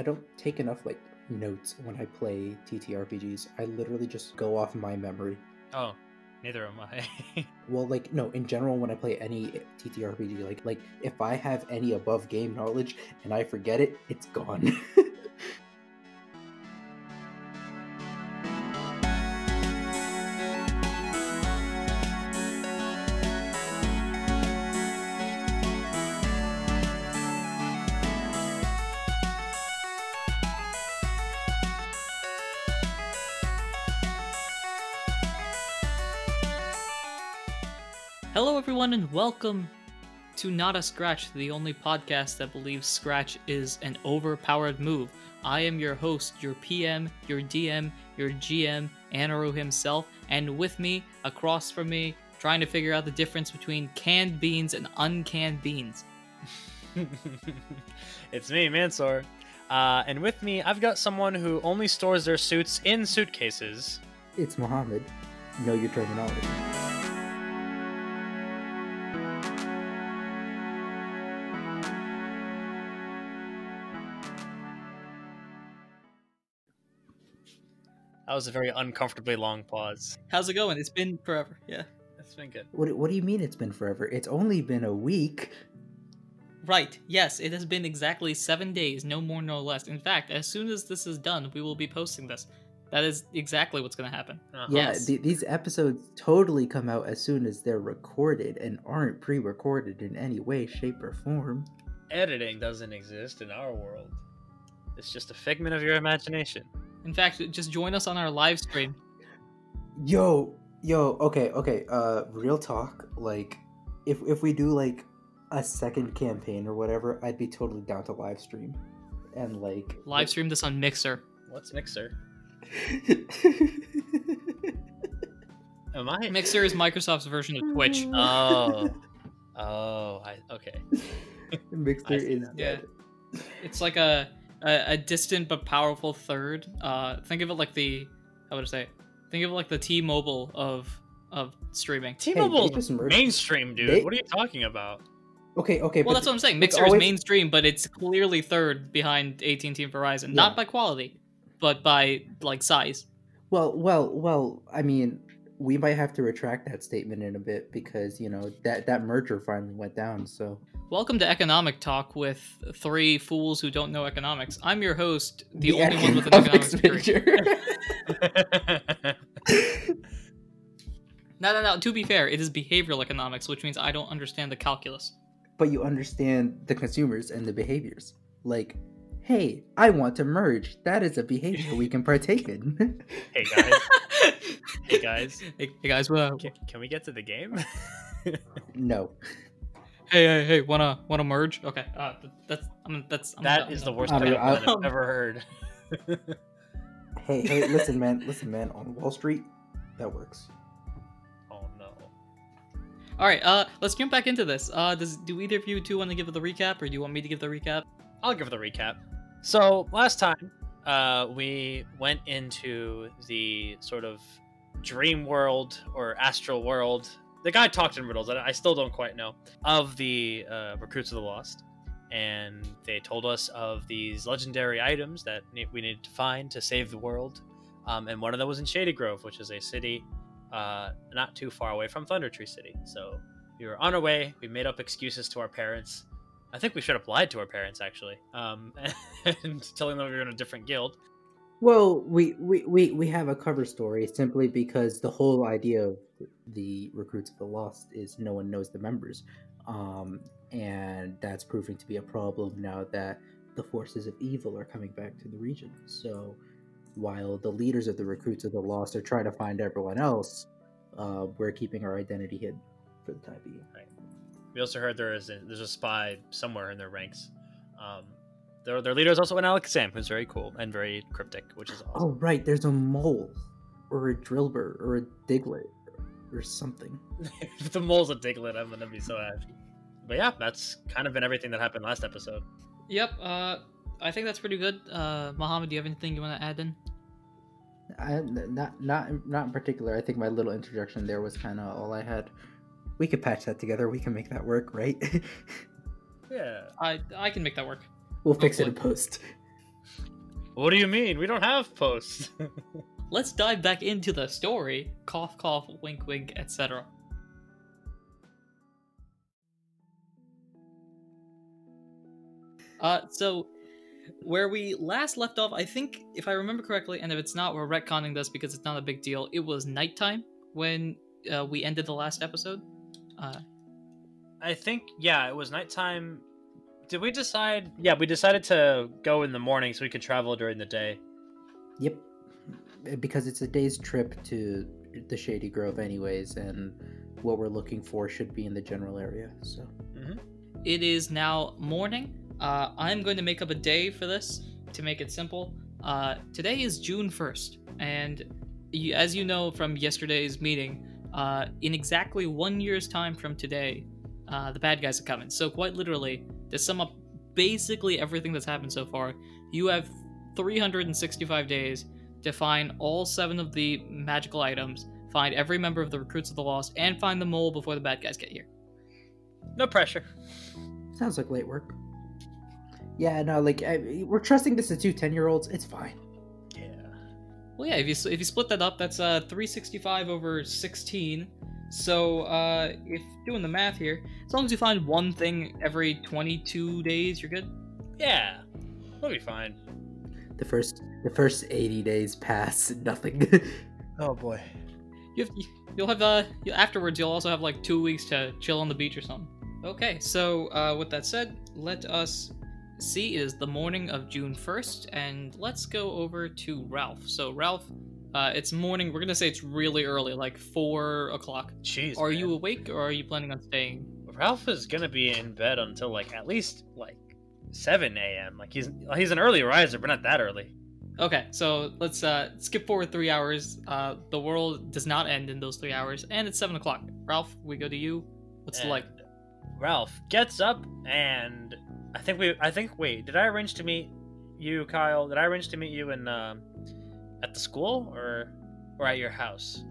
I don't take enough like notes when I play TTRPGs. I literally just go off my memory. Oh, neither am I. Well, like no, in general, when I play any TTRPG, like like if I have any above game knowledge and I forget it, it's gone. welcome to Not a Scratch, the only podcast that believes Scratch is an overpowered move. I am your host, your PM, your DM, your GM, Anaru himself, and with me, across from me, trying to figure out the difference between canned beans and uncanned beans. it's me, Mansoor. Uh, and with me, I've got someone who only stores their suits in suitcases. it's Mohammed. Know your terminology. That was a very uncomfortably long pause. How's it going? It's been forever. Yeah. it's been good. What What do you mean it's been forever? It's only been a week. Right, yes, it has been exactly seven days, no more, no less. In fact, as soon as this is done, we will be posting this. That is exactly what's going to happen. Uh-huh. Yeah, Yes. th- these episodes totally come out as soon as they're recorded and aren't pre-recorded in any way, shape, or form. Editing doesn't exist in our world. It's just a figment of your imagination. In fact, just join us on our live stream. Yo, yo, okay, okay. Uh, real talk. Like, if if we do like a second campaign or whatever, I'd be totally down to live stream, and like Live stream this on Mixer. What's Mixer? Am I? Mixer is Microsoft's version of Twitch. Oh. Oh, I, okay. Mixer I is now. Yeah. dead. It's like a, a a distant but powerful third. Uh, think of it like the how would I say? Think of it like the T-Mobile of of streaming. T-Mobile they just mainstream, dude. they- what are you talking about? Okay, okay. Well, that's what I'm saying. it's Mixer is mainstream, but it's clearly third behind AT&T and Verizon. Yeah. Not by quality, but by like size. Well, well, well. I mean, we might have to retract that statement in a bit because you know that that merger finally went down. So Welcome to Economic Talk with three fools who don't know economics. I'm your host, the, only one with an economics degree. No, no, no. To be fair, it is behavioral economics, which means I don't understand the calculus. but you understand the consumers and the behaviors. Like, hey, I want to merge. That is a behavior we can partake in. hey guys, hey guys, Hey, hey guys, what? can, can we get to the game? no. Hey, hey, hey, wanna wanna merge? Okay, uh, that's I'm that's I'm that done, is the done. worst I thing mean, I've ever heard. Hey, hey, listen, man. Listen, man. On Wall Street, that works. oh no. All right, uh, let's jump back into this. Uh, does do either of you two want to give the recap, or do you want me to give the recap? I'll give the recap. So last time, uh, we went into the sort of dream world or astral world. The guy talked in riddles. I, I still don't quite know of the uh, recruits of the lost, and they told us of these legendary items that we needed to find to save the world. Um, and one of them was in Shady Grove, which is a city uh, not too far away from Thunder Tree City. So we were on our way. We made up excuses to our parents. I think we should have lied to our parents actually, um, and telling them we were in a different guild. Well, we, we, we, we have a cover story simply because the whole idea of the Recruits of the Lost is no one knows the members. Um, and that's proving to be a problem now that the forces of evil are coming back to the region. So while the leaders of the Recruits of the Lost are trying to find everyone else, uh, we're keeping our identity hidden for the time being. We also heard there is a, there's a spy somewhere in their ranks. Um, their their leader is also an Alakazam, who's very cool and very cryptic, which is Oh, right, there's a mole, or a Drillbur, or a Diglett, or something. if the mole's a Diglett, I'm gonna be so happy. But yeah, that's kind of been everything that happened last episode. Yep. Uh, I think that's pretty good. Uh, Mohammed, do you have anything you want to add in? I, n- not not not in particular. I think my little introduction there was kind of all I had. We could patch that together. We can make that work, right? Yeah. I I can make that work. we'll fix it in post. What do you mean? We don't have posts. Let's dive back into the story. Cough, cough, wink, wink, etc. Uh, so where we last left off, I think, if I remember correctly, and if it's not, we're retconning this because it's not a big deal. It was nighttime when uh, we ended the last episode. Uh, I think yeah, it was nighttime. Did we decide? Yeah, we decided to go in the morning so we could travel during the day. Yep. Because it's a day's trip to the Shady Grove, anyways, and what we're looking for should be in the general area. So. Mm-hmm. it is now morning. Uh, I'm going to make up a day for this to make it simple. Uh, today is June 1st, and you, as you know from yesterday's meeting, uh, in exactly one year's time from today, uh, the bad guys are coming. So, quite literally, to sum up basically everything that's happened so far, you have 365 days to find all seven of the magical items, find every member of the Recruits of the Lost, and find the mole before the bad guys get here. No pressure. Sounds like late work. Yeah, no, like I, we're trusting this to two 10 year olds. It's fine. Yeah. Well, yeah, if you if you split that up, that's uh 365 over 16. So, uh, if doing the math here, as long as you find one thing every 22 days, you're good. Yeah. We'll be fine. The first the first 80 days pass, nothing. Oh boy. You have, you'll have uh you- afterwards. You'll also have like two weeks to chill on the beach or something. Okay, so uh, with that said, let us see. is the morning of June 1st, and let's go over to Ralph. So Ralph, uh, it's morning. We're gonna say it's really early, like four o'clock. Jeez. Are man. you awake, or are you planning on staying? Ralph is gonna be in bed until like at least like 7 a.m. Like he's he's an early riser, but not that early. Okay, so let's uh, skip forward three hours. Uh, the world does not end in those three hours, and it's seven o'clock. Ralph, we go to you. What's it like? Ralph gets up and I think we I think wait, did I arrange to meet you, Kyle? Did I arrange to meet you in um at the school or or at your house?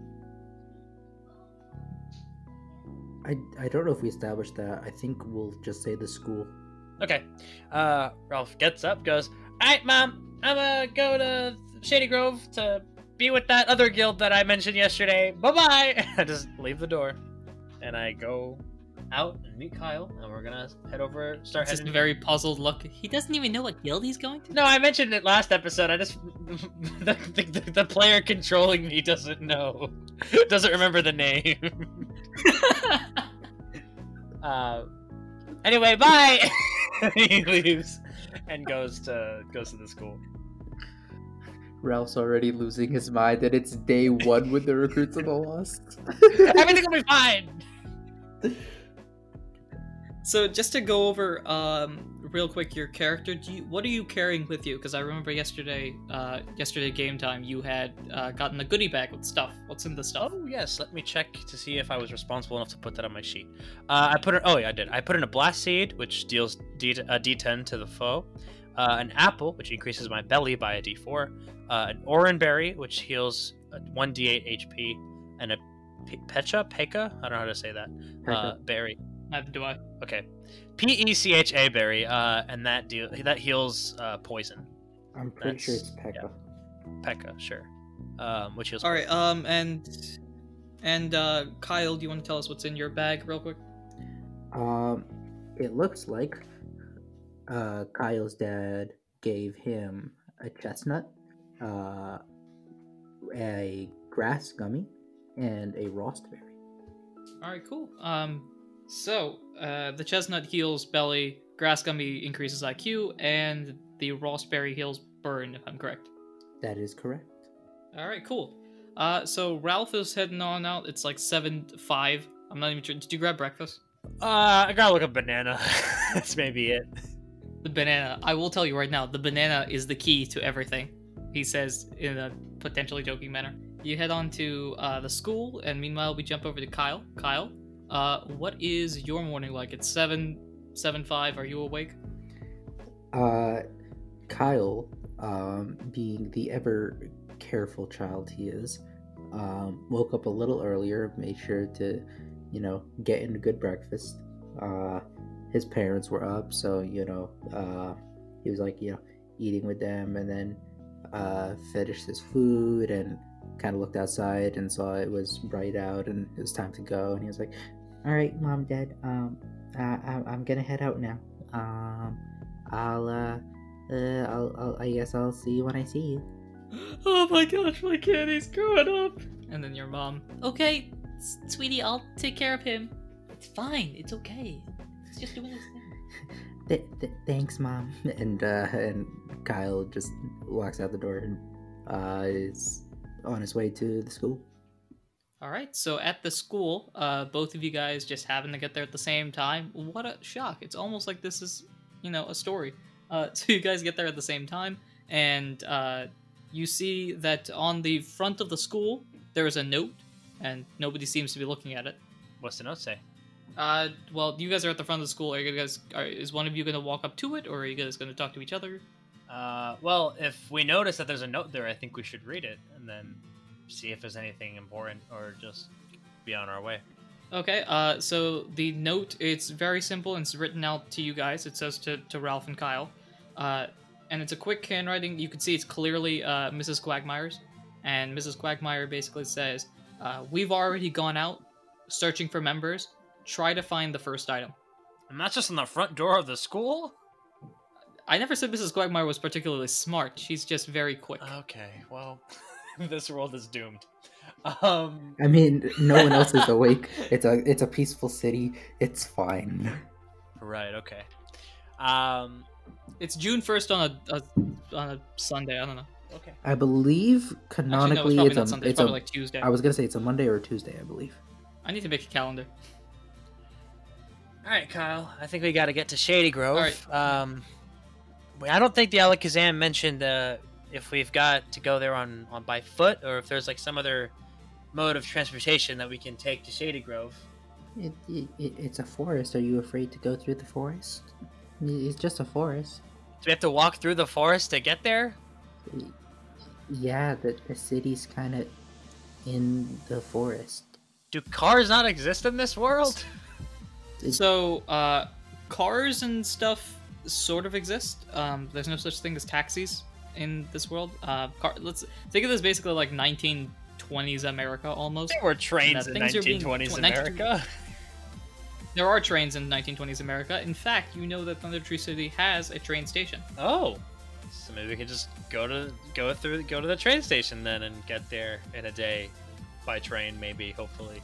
I, I don't know if we established that. I think we'll just say the school. Okay. Uh Ralph gets up, goes, Alright, mom, I'm gonna go to Shady Grove to be with that other guild that I mentioned yesterday. Bye bye I just leave the door. And I go out and meet Kyle and we're gonna head over start It's just heading a very puzzled look. He doesn't even know what guild he's going to. No, I mentioned it last episode. I just the, the, the player controlling me doesn't know, doesn't remember the name. uh, anyway, bye. he leaves and goes to goes to the school. Ralph's already losing his mind that it's day one with the recruits of the lost. Everything will be fine. So just to go over um, real quick your character, do you, what are you carrying with you? Because I remember yesterday, uh, yesterday game time, you had uh, gotten a goodie bag with stuff. What's in the stuff? Oh yes, let me check to see if I was responsible enough to put that on my sheet. Uh, I put it. Oh yeah, I did. I put in a blast seed, which deals D, a D10 to the foe. Uh, an apple, which increases my belly by a D4. Uh, an oran berry, which heals 1D8 HP, and a pecha peka. I don't know how to say that. Uh, berry. Neither do I. Okay, P E C H A berry, uh, and that deal that heals uh, poison. I'm pretty sure it's that's- Pekka. Pekka, sure. Um, which heals. All right. Um, and and uh, Kyle, do you want to tell us what's in your bag, real quick? Um, it looks like uh, Kyle's dad gave him a chestnut, uh, a grass gummy, and a Rawst berry. All right, cool. Um, so uh, the chestnut heals belly, grass gummy increases IQ, and the Rawst berry heals burn. If I'm correct. That is correct. All right, cool. Uh, so Ralph is heading on out. It's like seven five. I'm not even sure. Did you grab breakfast? Uh, I gotta look up banana. That's maybe it. The banana. I will tell you right now. The banana is the key to everything. He says in a potentially joking manner. You head on to uh, the school, and meanwhile we jump over to Kyle. Kyle, uh, what is your morning like? It's seven seven five. Are you awake? Uh, Kyle, um, being the ever careful child he is, um, woke up a little earlier, made sure to, you know, get in a good breakfast. Uh, his parents were up, so you know, uh, he was like, you know, eating with them, and then uh, finished his food and kind of looked outside and saw it was bright out and it was time to go. And he was like, "All right, mom, dad, um, I, I, I'm gonna head out now. Um, I'll, uh, uh, I'll, I'll, I guess I'll see you when I see you." oh my gosh, my kid, he's growing up. And then your mom, okay, s- sweetie, I'll take care of him. It's fine, it's okay. He's just doing his thing. Th- th- thanks, mom. And uh, and Kyle just walks out the door and uh, is on his way to the school. All right, so at the school, uh, both of you guys just happen to get there at the same time. What a shock! It's almost like this is, you know, a story. Uh, so you guys get there at the same time, and uh, you see that on the front of the school there is a note, and nobody seems to be looking at it. What's the note say? Uh, well, you guys are at the front of the school. Are you guys? Are, is one of you gonna walk up to it, or are you guys gonna talk to each other? Uh, well, if we notice that there's a note there, I think we should read it and then see if there's anything important or just be on our way. Okay. Uh, so the note it's very simple and it's written out to you guys. It says to to Ralph and Kyle, uh, and it's a quick handwriting. You can see it's clearly uh, Mrs. Quagmire's, and Mrs. Quagmire basically says, uh, "We've already gone out searching for members. Try to find the first item." And that's just on the front door of the school? I never said Mrs. Quagmire was particularly smart. She's just very quick. Okay, well, this world is doomed. Um, I mean, no one else is awake. It's a it's a peaceful city. It's fine. right, okay. Um, It's June first on a, a on a Sunday. I don't know. okay. I believe Actually, no, it's canonically it's not a It's it's a. like Tuesday. I was gonna say it's a Monday or a Tuesday, I believe. I need to make a calendar. All right, Kyle. I think we got to get to Shady Grove. All right. Um, I don't think the Alakazam mentioned uh, if we've got to go there on, on by foot or if there's like some other mode of transportation that we can take to Shady Grove. It, it, it it's a forest. Are you afraid to go through the forest? It's just a forest. Do we have to walk through the forest to get there? Yeah, the the city's kind of in the forest. Do cars not exist in this world? So, uh, cars and stuff sort of exist. Um, there's no such thing as taxis in this world. Uh, car- let's think of this basically like 1920s America almost. There were trains in things are being- 1920s tw- America. There are trains in 1920s America. In fact, you know that Thunder Tree City has a train station. Oh, so maybe we could just go to go through go to the train station then and get there in a day by train, maybe, hopefully.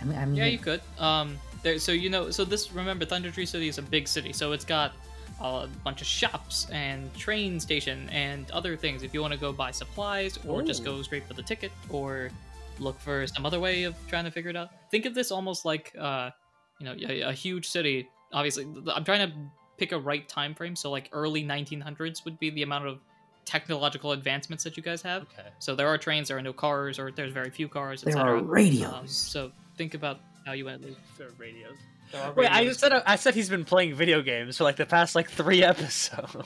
I mean, I mean, Yeah, you could. Um, there. So you know. So this. Remember, Thunder Tree City is a big city, so it's got a bunch of shops and train station and other things. If you want to go buy supplies, or just go straight for the ticket, or look for some other way of trying to figure it out. Think of this almost like, uh, you know, a, a huge city. Obviously, I'm trying to pick a right time frame. So like early 1900s would be the amount of technological advancements that you guys have. Okay. So there are trains, there are no cars, or there's very few cars, there are radios. Um, so think about how you went. For radios. There are Wait, I just said I said he's been playing video games for like the past like three episodes.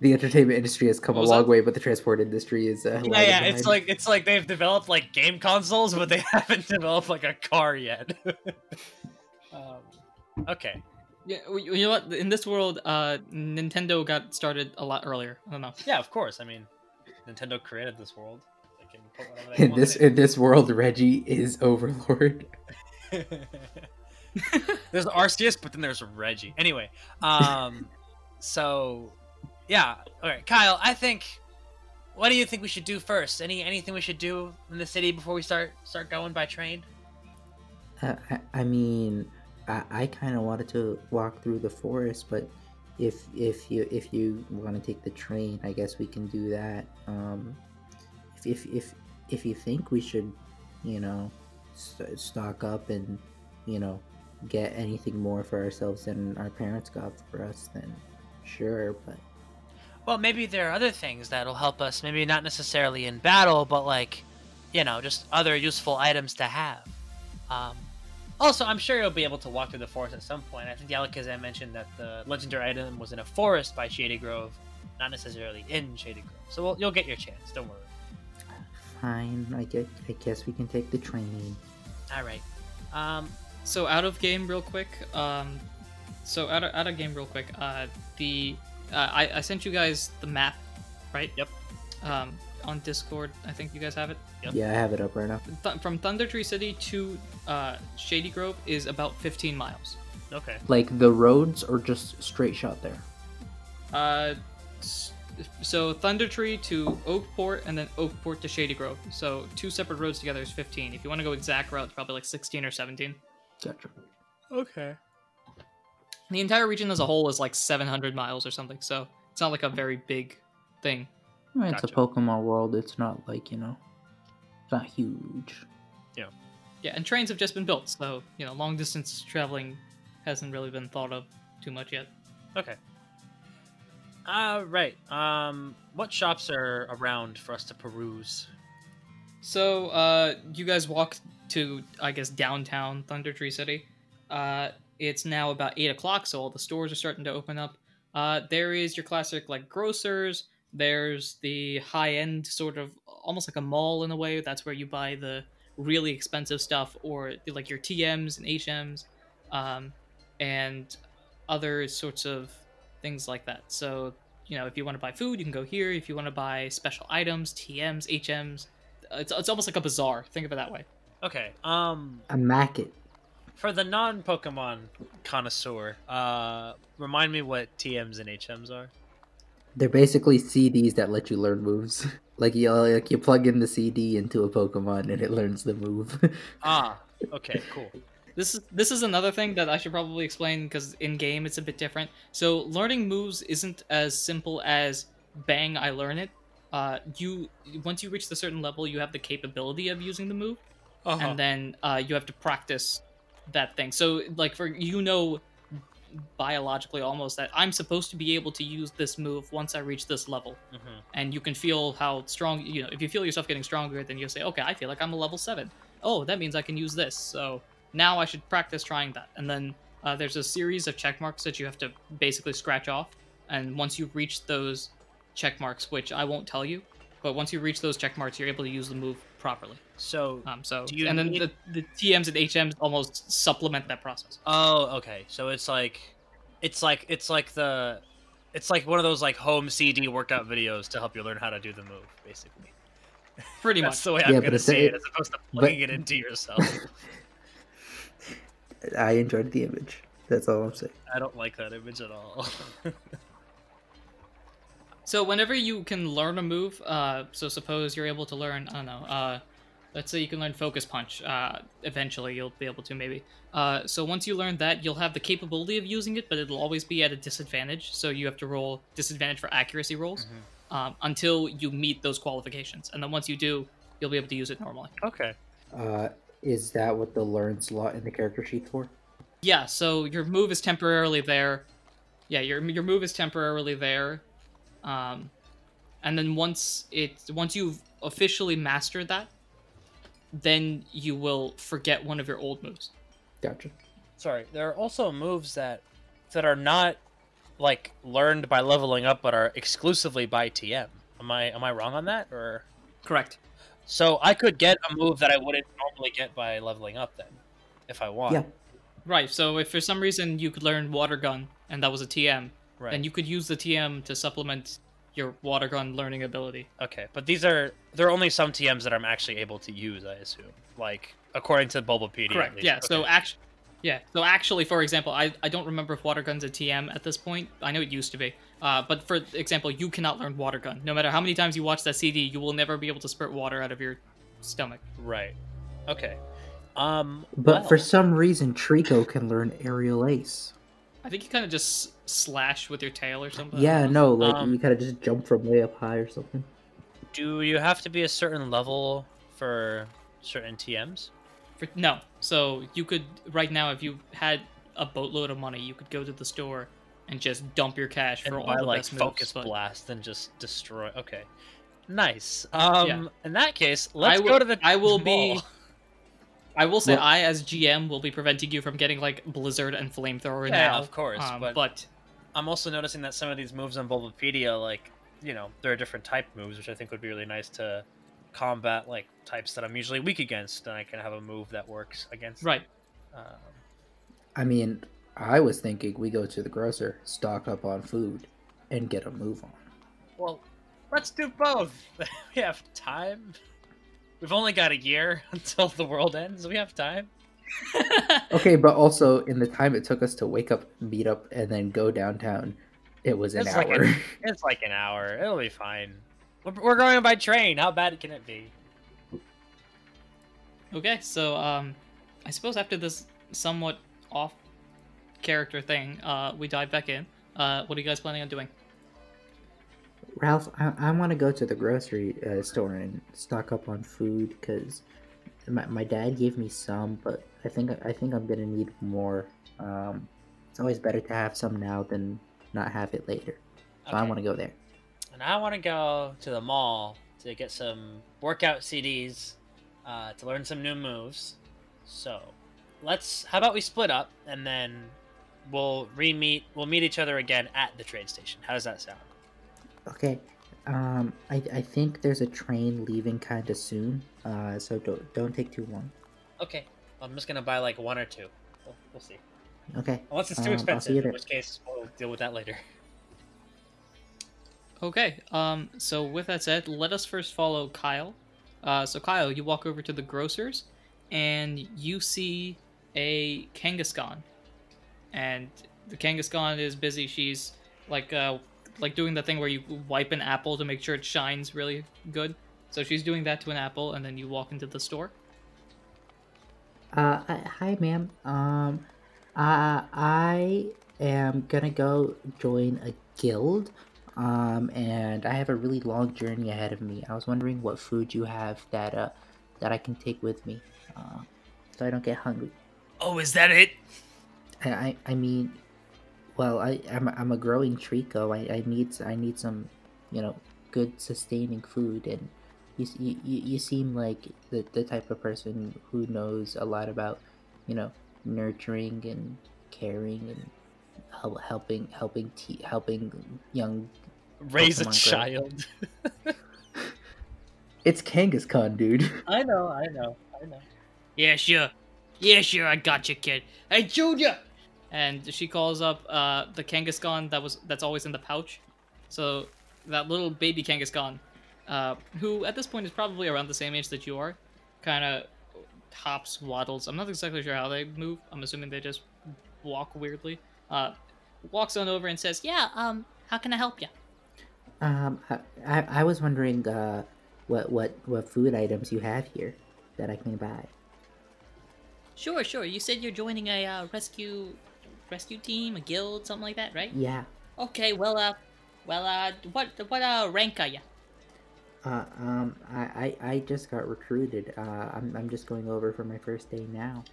the entertainment industry has come a long that? way, but the transport industry is uh, yeah, lagging yeah. It's like it's like they've developed like game consoles, but they haven't developed like a car yet. um, okay. Yeah, well, you know what? In this world, uh, Nintendo got started a lot earlier. I don't know. Yeah, of course. I mean, Nintendo created this world. They can put they in this in in this world, Reggie is Overlord. It. there's Arceus, but then there's Reggie. Anyway, um, so yeah. All right, Kyle. I think. What do you think we should do first? Any anything we should do in the city before we start start going by train? Uh, I, I mean, I, I kind of wanted to walk through the forest, but if if you if you want to take the train, I guess we can do that. Um, if if if, if you think we should, you know, st- stock up and you know get anything more for ourselves than our parents got for us, then sure. But Well, maybe there are other things that'll help us. Maybe not necessarily in battle, but like, you know, just other useful items to have. Um, also, I'm sure you'll be able to walk through the forest at some point. I think the Alakazam mentioned that the legendary item was in a forest by Shady Grove, not necessarily in Shady Grove. So we'll, you'll get your chance. Don't worry. Fine, I guess I guess we can take the train. All right. Um, So out of game, real quick. Um, so out of, out of game, real quick. Uh, the uh, I, I sent you guys the map right? Yep. Um, on Discord, I think you guys have it. Yep. Yeah, I have it up right now. Th- from Thunder Tree City to uh, Shady Grove is about 15 miles. Okay. Like the roads or just straight shot there? Uh, s- so Thunder Tree to Oakport and then Oakport to Shady Grove. So two separate roads together is 15. If you want to go exact route, it's probably like 16 or 17. Gotcha. Okay. The entire region as a whole is like 700 miles or something. So it's not like a very big thing. I mean, it's a Pokemon world. It's not like you know, it's not huge. Yeah. Yeah, and trains have just been built, so you know, long distance traveling hasn't really been thought of too much yet. Okay. Uh, right. Um, what shops are around for us to peruse? So, uh, you guys walk to, I guess, downtown Thunder Tree City. Uh, it's now about 8 o'clock, so all the stores are starting to open up. Uh, there is your classic, like, grocers. There's the high end, sort of almost like a mall in a way. That's where you buy the really expensive stuff, or like your TMs and HMs, um, and other sorts of things like that. So, you know, if you want to buy food, you can go here. If you want to buy special items, TMs, HMs, it's, it's almost like a bazaar. Think of it that way. Okay. Um, A Macket. for the non-Pokemon connoisseur, uh, remind me what TMs and HMs are. They're basically CDs that let you learn moves. like you like you plug in the CD into a Pokemon and it learns the move. Ah. Okay. Cool. This is this is another thing that I should probably explain because in game it's a bit different. So learning moves isn't as simple as bang I learn it. Uh, you once you reach the certain level, you have the capability of using the move, Uh-huh. and then uh, you have to practice that thing. So like for you know biologically almost that I'm supposed to be able to use this move once I reach this level. Mhm. and you can feel how strong you know if you feel yourself getting stronger then you'll say okay i feel like i'm a level 7 oh that means i can use this so now i should practice trying that and then uh, there's a series of check marks that you have to basically scratch off and once you reach those check marks which i won't tell you but once you reach those check marks you're able to use the move properly So. um, so Do you and then need- the, the tms and hms almost supplement that process Oh, okay. So it's like, it's like it's like the, it's like one of those like home CD workout videos to help you learn how to do the move, basically. pretty That's much the way Yeah, I'm but gonna say it, it- as opposed to but- plugging it into yourself. I enjoyed the image. That's all I'm saying. I don't like that image at all. So whenever you can learn a move, uh, so suppose you're able to learn, I don't know, uh, let's say you can learn Focus Punch. Uh, eventually, you'll be able to maybe. Uh, so once you learn that, you'll have the capability of using it, but it'll always be at a disadvantage. So you have to roll disadvantage for accuracy rolls um, until you meet those qualifications, and then once you do, you'll be able to use it normally. okay. Is that what the learn slot in the character sheet for? Yeah. So your move is temporarily there. Yeah, your your move is temporarily there, um, and then once it once you've officially mastered that, then you will forget one of your old moves. Gotcha. Sorry, there are also moves that that are not like learned by leveling up, but are exclusively by TM. Am I am I wrong on that, or Correct. So I could get a move that I wouldn't normally get by leveling up then, if I want. Yeah. Right. So if for some reason you could learn Water Gun and that was a TM, Right. then you could use the TM to supplement your Water Gun learning ability. Okay, but these are there are only some TMs that I'm actually able to use. I assume, like according to Bulbapedia. at Correct. least. Yeah. So Okay. Actually, yeah. So actually, for example, I, I don't remember if water gun's a TM at this point. I know it used to be. Uh, but for example, you cannot learn water gun. No matter how many times you watch that CD, you will never be able to spurt water out of your stomach. right. Okay. Um. But for some reason, Treecko can learn Aerial Ace. I think you kind of just slash with your tail or something. Yeah, no, like Um, you kind of just jump from way up high or something. do you have to be a certain level for certain TMs? For, no. So you could right now, if you had a boatload of money, you could go to the store and just dump your cash and for all buy the like best focus moves. but- blast and just destroy. Okay, nice. Um, Yeah. in that case, let's will- go to the. I will be- I will say, Well- I as GM will be preventing you from getting like Blizzard and Flamethrower Yeah, now. of course, um, but- but I'm also noticing that some of these moves on Bulbapedia, like you know, there are different type moves, which I think would be really nice to combat like types that I'm usually weak against, and I can have a move that works against. right. Um, I mean, I was thinking we go to the grocer, stock up on food, and get a move on. well, Let's do both. we have time. We've only got a year until the world ends. We have time. Okay, but also in the time it took us to wake up, meet up, and then go downtown, it was an It's like hour. It's like an hour. It'll be fine. We're, we're going by train. How bad can it be? Okay, so um, I suppose after this somewhat off character thing, uh, we dive back in. Uh, what are you guys planning on doing? Ralph, I, I want to go to the grocery uh, store and stock up on food because my, my dad gave me some, but I think I think I'm gonna need more. Um, it's always better to have some now than not have it later. So I want to go there. And I want to go to the mall to get some workout CDs uh, to learn some new moves. So let's. How about we split up and then we'll re-meet. We'll meet each other again at the train station. How does that sound? Okay. Um, I, I think there's a train leaving kind of soon. Uh, so don't don't take too long. Okay. I'm just gonna buy like one or two. We'll, we'll see. Okay. Unless it's too Um, expensive, in which case we'll deal with that later. Okay, um, so with that said, let us first follow Kyle. Uh, so Kyle, you walk over to the grocers, and you see a Kangaskhan, and the Kangaskhan is busy. She's like, uh, like doing the thing where you wipe an apple to make sure it shines really good. So she's doing that to an apple, and then you walk into the store. Uh, hi- hi, ma'am. Um, uh, I am gonna go join a guild. Um, and I have a really long journey ahead of me. I was wondering what food you have that uh that I can take with me, uh, so I don't get hungry. Oh, is that it? I I, I mean, well, I I'm, I'm a growing Treecko. I, I need I need some, you know, good sustaining food, and you you, you seem like the the type of person who knows a lot about, you know, nurturing and caring and hel- helping helping te- helping young. Raise a Pokemon Go. child. It's Kangaskhan, dude. I know, I know, I know. Yeah, sure. Yeah, sure. I got you, kid. Hey, Junior. And she calls up uh, the Kangaskhan that was that's always in the pouch. So that little baby Kangaskhan, uh, who at this point is probably around the same age that you are, kind of hops, waddles. I'm not exactly sure how they move. I'm assuming they just walk weirdly. Uh, walks on over and says, "Yeah, um, how can I help you?" Um, I, I, I was wondering uh, what what what food items you have here that I can buy. Sure, sure. You said you're joining a uh, rescue rescue team, a guild, something like that, right? Yeah. Okay, well, uh, well, uh, what, what, uh, rank are you? Uh, um, I, I, I just got recruited. Uh, I'm, I'm just going over for my first day now.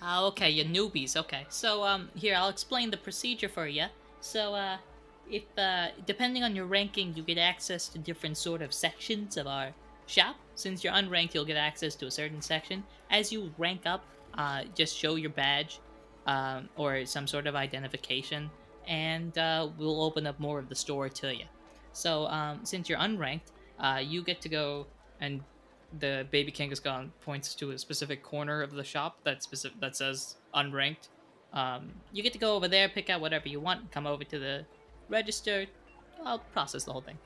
Ah, okay, you're newbies. Okay, so, um, here, I'll explain the procedure for you. So, uh, if, uh, depending on your ranking, you get access to different sort of sections of our shop. Since you're unranked, you'll get access to a certain section. As you rank up, uh, just show your badge, um, or some sort of identification, and, uh, we'll open up more of the store to you. So, um, since you're unranked, uh, you get to go and the baby Kangaskhan points to a specific corner of the shop that specific that says unranked. Um, you get to go over there, pick out whatever you want, come over to the register. I'll process the whole thing.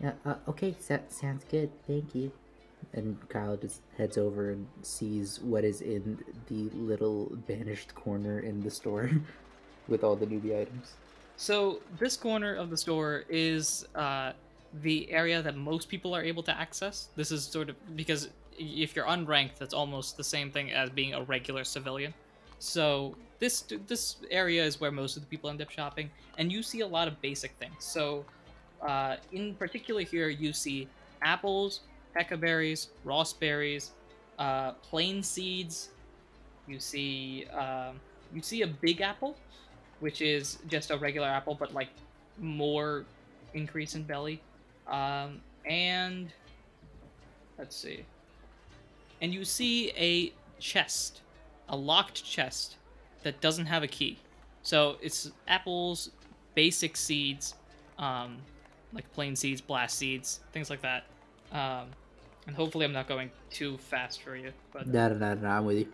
Yeah. Uh, okay. So, sounds good. Thank you. And Kyle just heads over and sees what is in the little banished corner in the store, with all the newbie items. So this corner of the store is uh, the area that most people are able to access. This is sort of because if you're unranked, that's almost the same thing as being a regular civilian. So this this area is where most of the people end up shopping, and you see a lot of basic things. So uh, in particular here, you see apples, peccaberries, Rawst berries, uh, plain seeds. You see um, you see a big apple, which is just a regular apple, but like more increase in belly. Um, and let's see. And you see a chest, a locked chest that doesn't have a key. So it's apples, basic seeds, um, like plain seeds, blast seeds, things like that. Um, and hopefully I'm not going too fast for you. But No, no, no, no. I'm with you.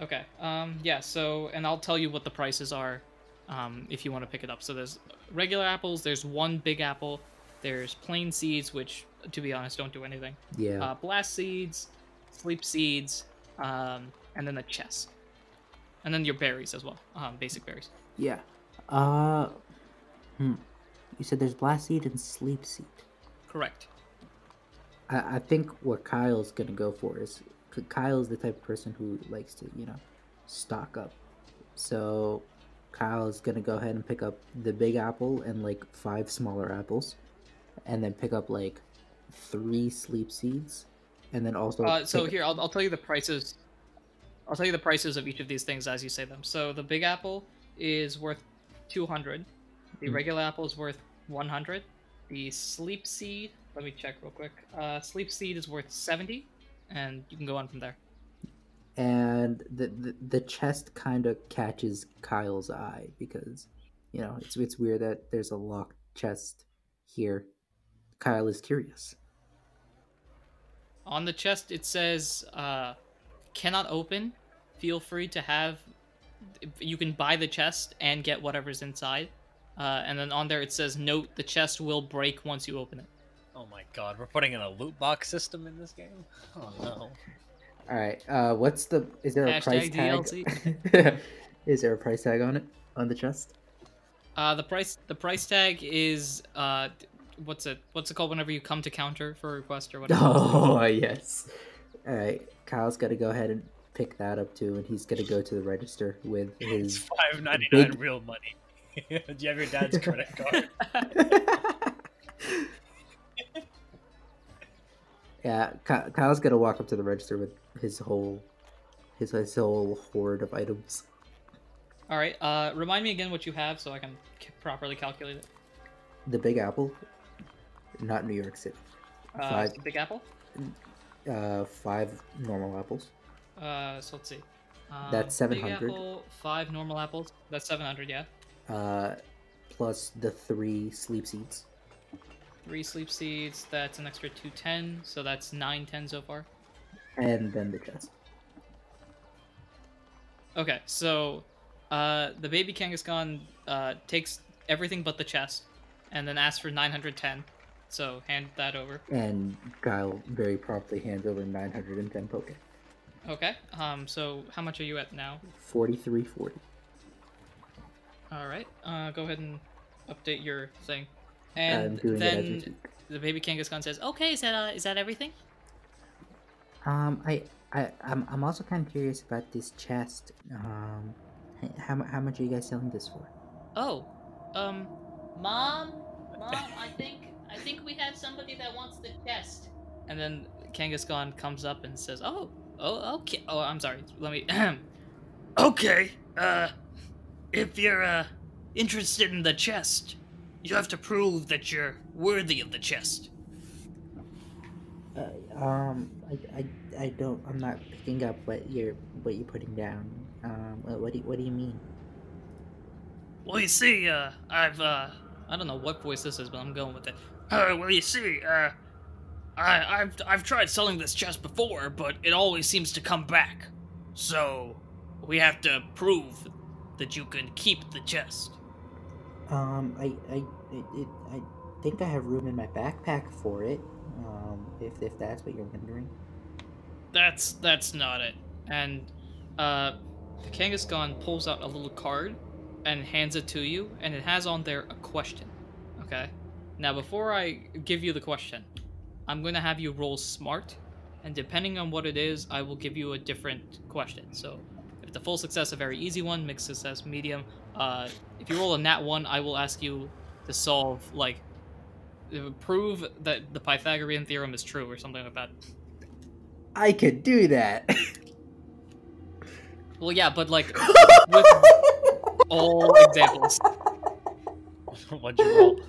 Okay. Um. Yeah. So, and I'll tell you what the prices are, um, if you want to pick it up. So there's regular apples. There's one big apple There's plain seeds, which, to be honest, don't do anything. Yeah. Uh, blast seeds, sleep seeds, um, and then the chest, and then your berries as well. Um, basic berries. yeah. Uh. Hmm. You said there's blast seed and sleep seed. Correct. I, I think what Kyle's gonna go for is Kyle's the type of person who likes to, you know, stock up. So Kyle's gonna go ahead and pick up the big apple and like five smaller apples, and then pick up like three sleep seeds, and then also. Uh, so here, I'll, I'll tell you the prices. I'll tell you the prices of each of these things as you say them. So the big apple is worth 200. The Hmm. regular apple is worth 100. The sleep seed, let me check real quick. Uh, sleep seed is worth 70, and you can go on from there. and the the, the chest kind of catches Kyle's eye because, you know, it's it's weird that there's a locked chest here. Kyle is curious. On the chest, it says, uh, cannot open. Feel free to have. You can buy the chest and get whatever's inside. Uh, and then on there, it says, note the chest will break once you open it. Oh my god, we're putting in a loot box system in this game? Oh no. All right. Uh, what's the? Is there a price Hashtag tag? is there a price tag on it on the chest? Uh, the price the price tag is uh, what's it what's it called whenever you come to counter for a request or whatever. Oh yes. All right. Kyle's got to go ahead and pick that up too, and he's gonna go to the register with his. five ninety nine big- real money. Do you have your dad's credit card? yeah, Kyle's gonna walk up to the register with his whole, his his whole hoard of items. All right. Uh, remind me again what you have so I can c- properly calculate it. The Big Apple, not New York City. Uh, Five. Big Apple. Uh, five normal apples. Uh, so let's see. Um, That's 700. apple, five normal apples. That's seven hundred. Yeah. Uh, plus the three sleep seeds. Three sleep seeds. That's an extra two ten. So that's nine ten so far. and then the chest. Okay, so uh, the baby Kangaskhan uh, takes everything but the chest, and then asks for 910. So hand that over. And Kyle very promptly hands over 910 poke. Okay. Um. So how much are you at now? 4340. All right. Uh, go ahead and update your thing. And doing it as we then the baby Kangaskhan says, "Okay, is that uh, is that everything?" Um, I, I, I'm, I'm also kind of curious about this chest. Um, how, how much are you guys selling this for? Oh, um, mom, mom, I think I think we have somebody that wants the chest. And then Kangaskhan comes up and says, "Oh, oh, okay. Oh, I'm sorry. Let me. okay. Uh, if you're uh interested in the chest, you have to prove that you're worthy of the chest. Uh, um, I, I, I don't. I'm not picking up what you're, what you're putting down. Um, what, what do, you, what do you mean? Well, you see, uh, I've, uh, I don't know what voice this is, but I'm going with it. Uh, well, you see, uh, I, I've, I've tried selling this chest before, but it always seems to come back. So, we have to prove that you can keep the chest. Um, I, I, it, it, I think I have room in my backpack for it. Um, if, if that's what you're wondering. That's, that's not it. And, uh, the Kangaskhan pulls out a little card and hands it to you, and it has on there a question. Okay? Now, before I give you the question, I'm going to have you roll smart, and depending on what it is, I will give you a different question. So, if the full success a very easy one, mixed success medium. Uh, if you roll a nat one, I will ask you to solve like prove that the Pythagorean theorem is true or something like that. I could do that. Well, yeah, but like with all examples. What'd you roll?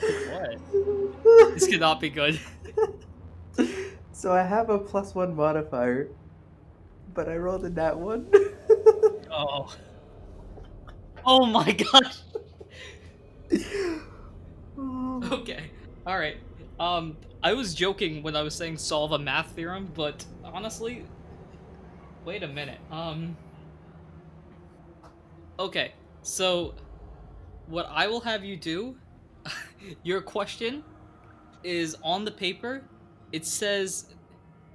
What? This cannot be good. so I have a plus one modifier, but I rolled a nat one. Oh, Oh my gosh. Okay. All right. Um, I was joking when I was saying solve a math theorem, but honestly, wait a minute. Um. Okay, so what I will have you do, your question is on the paper. It says,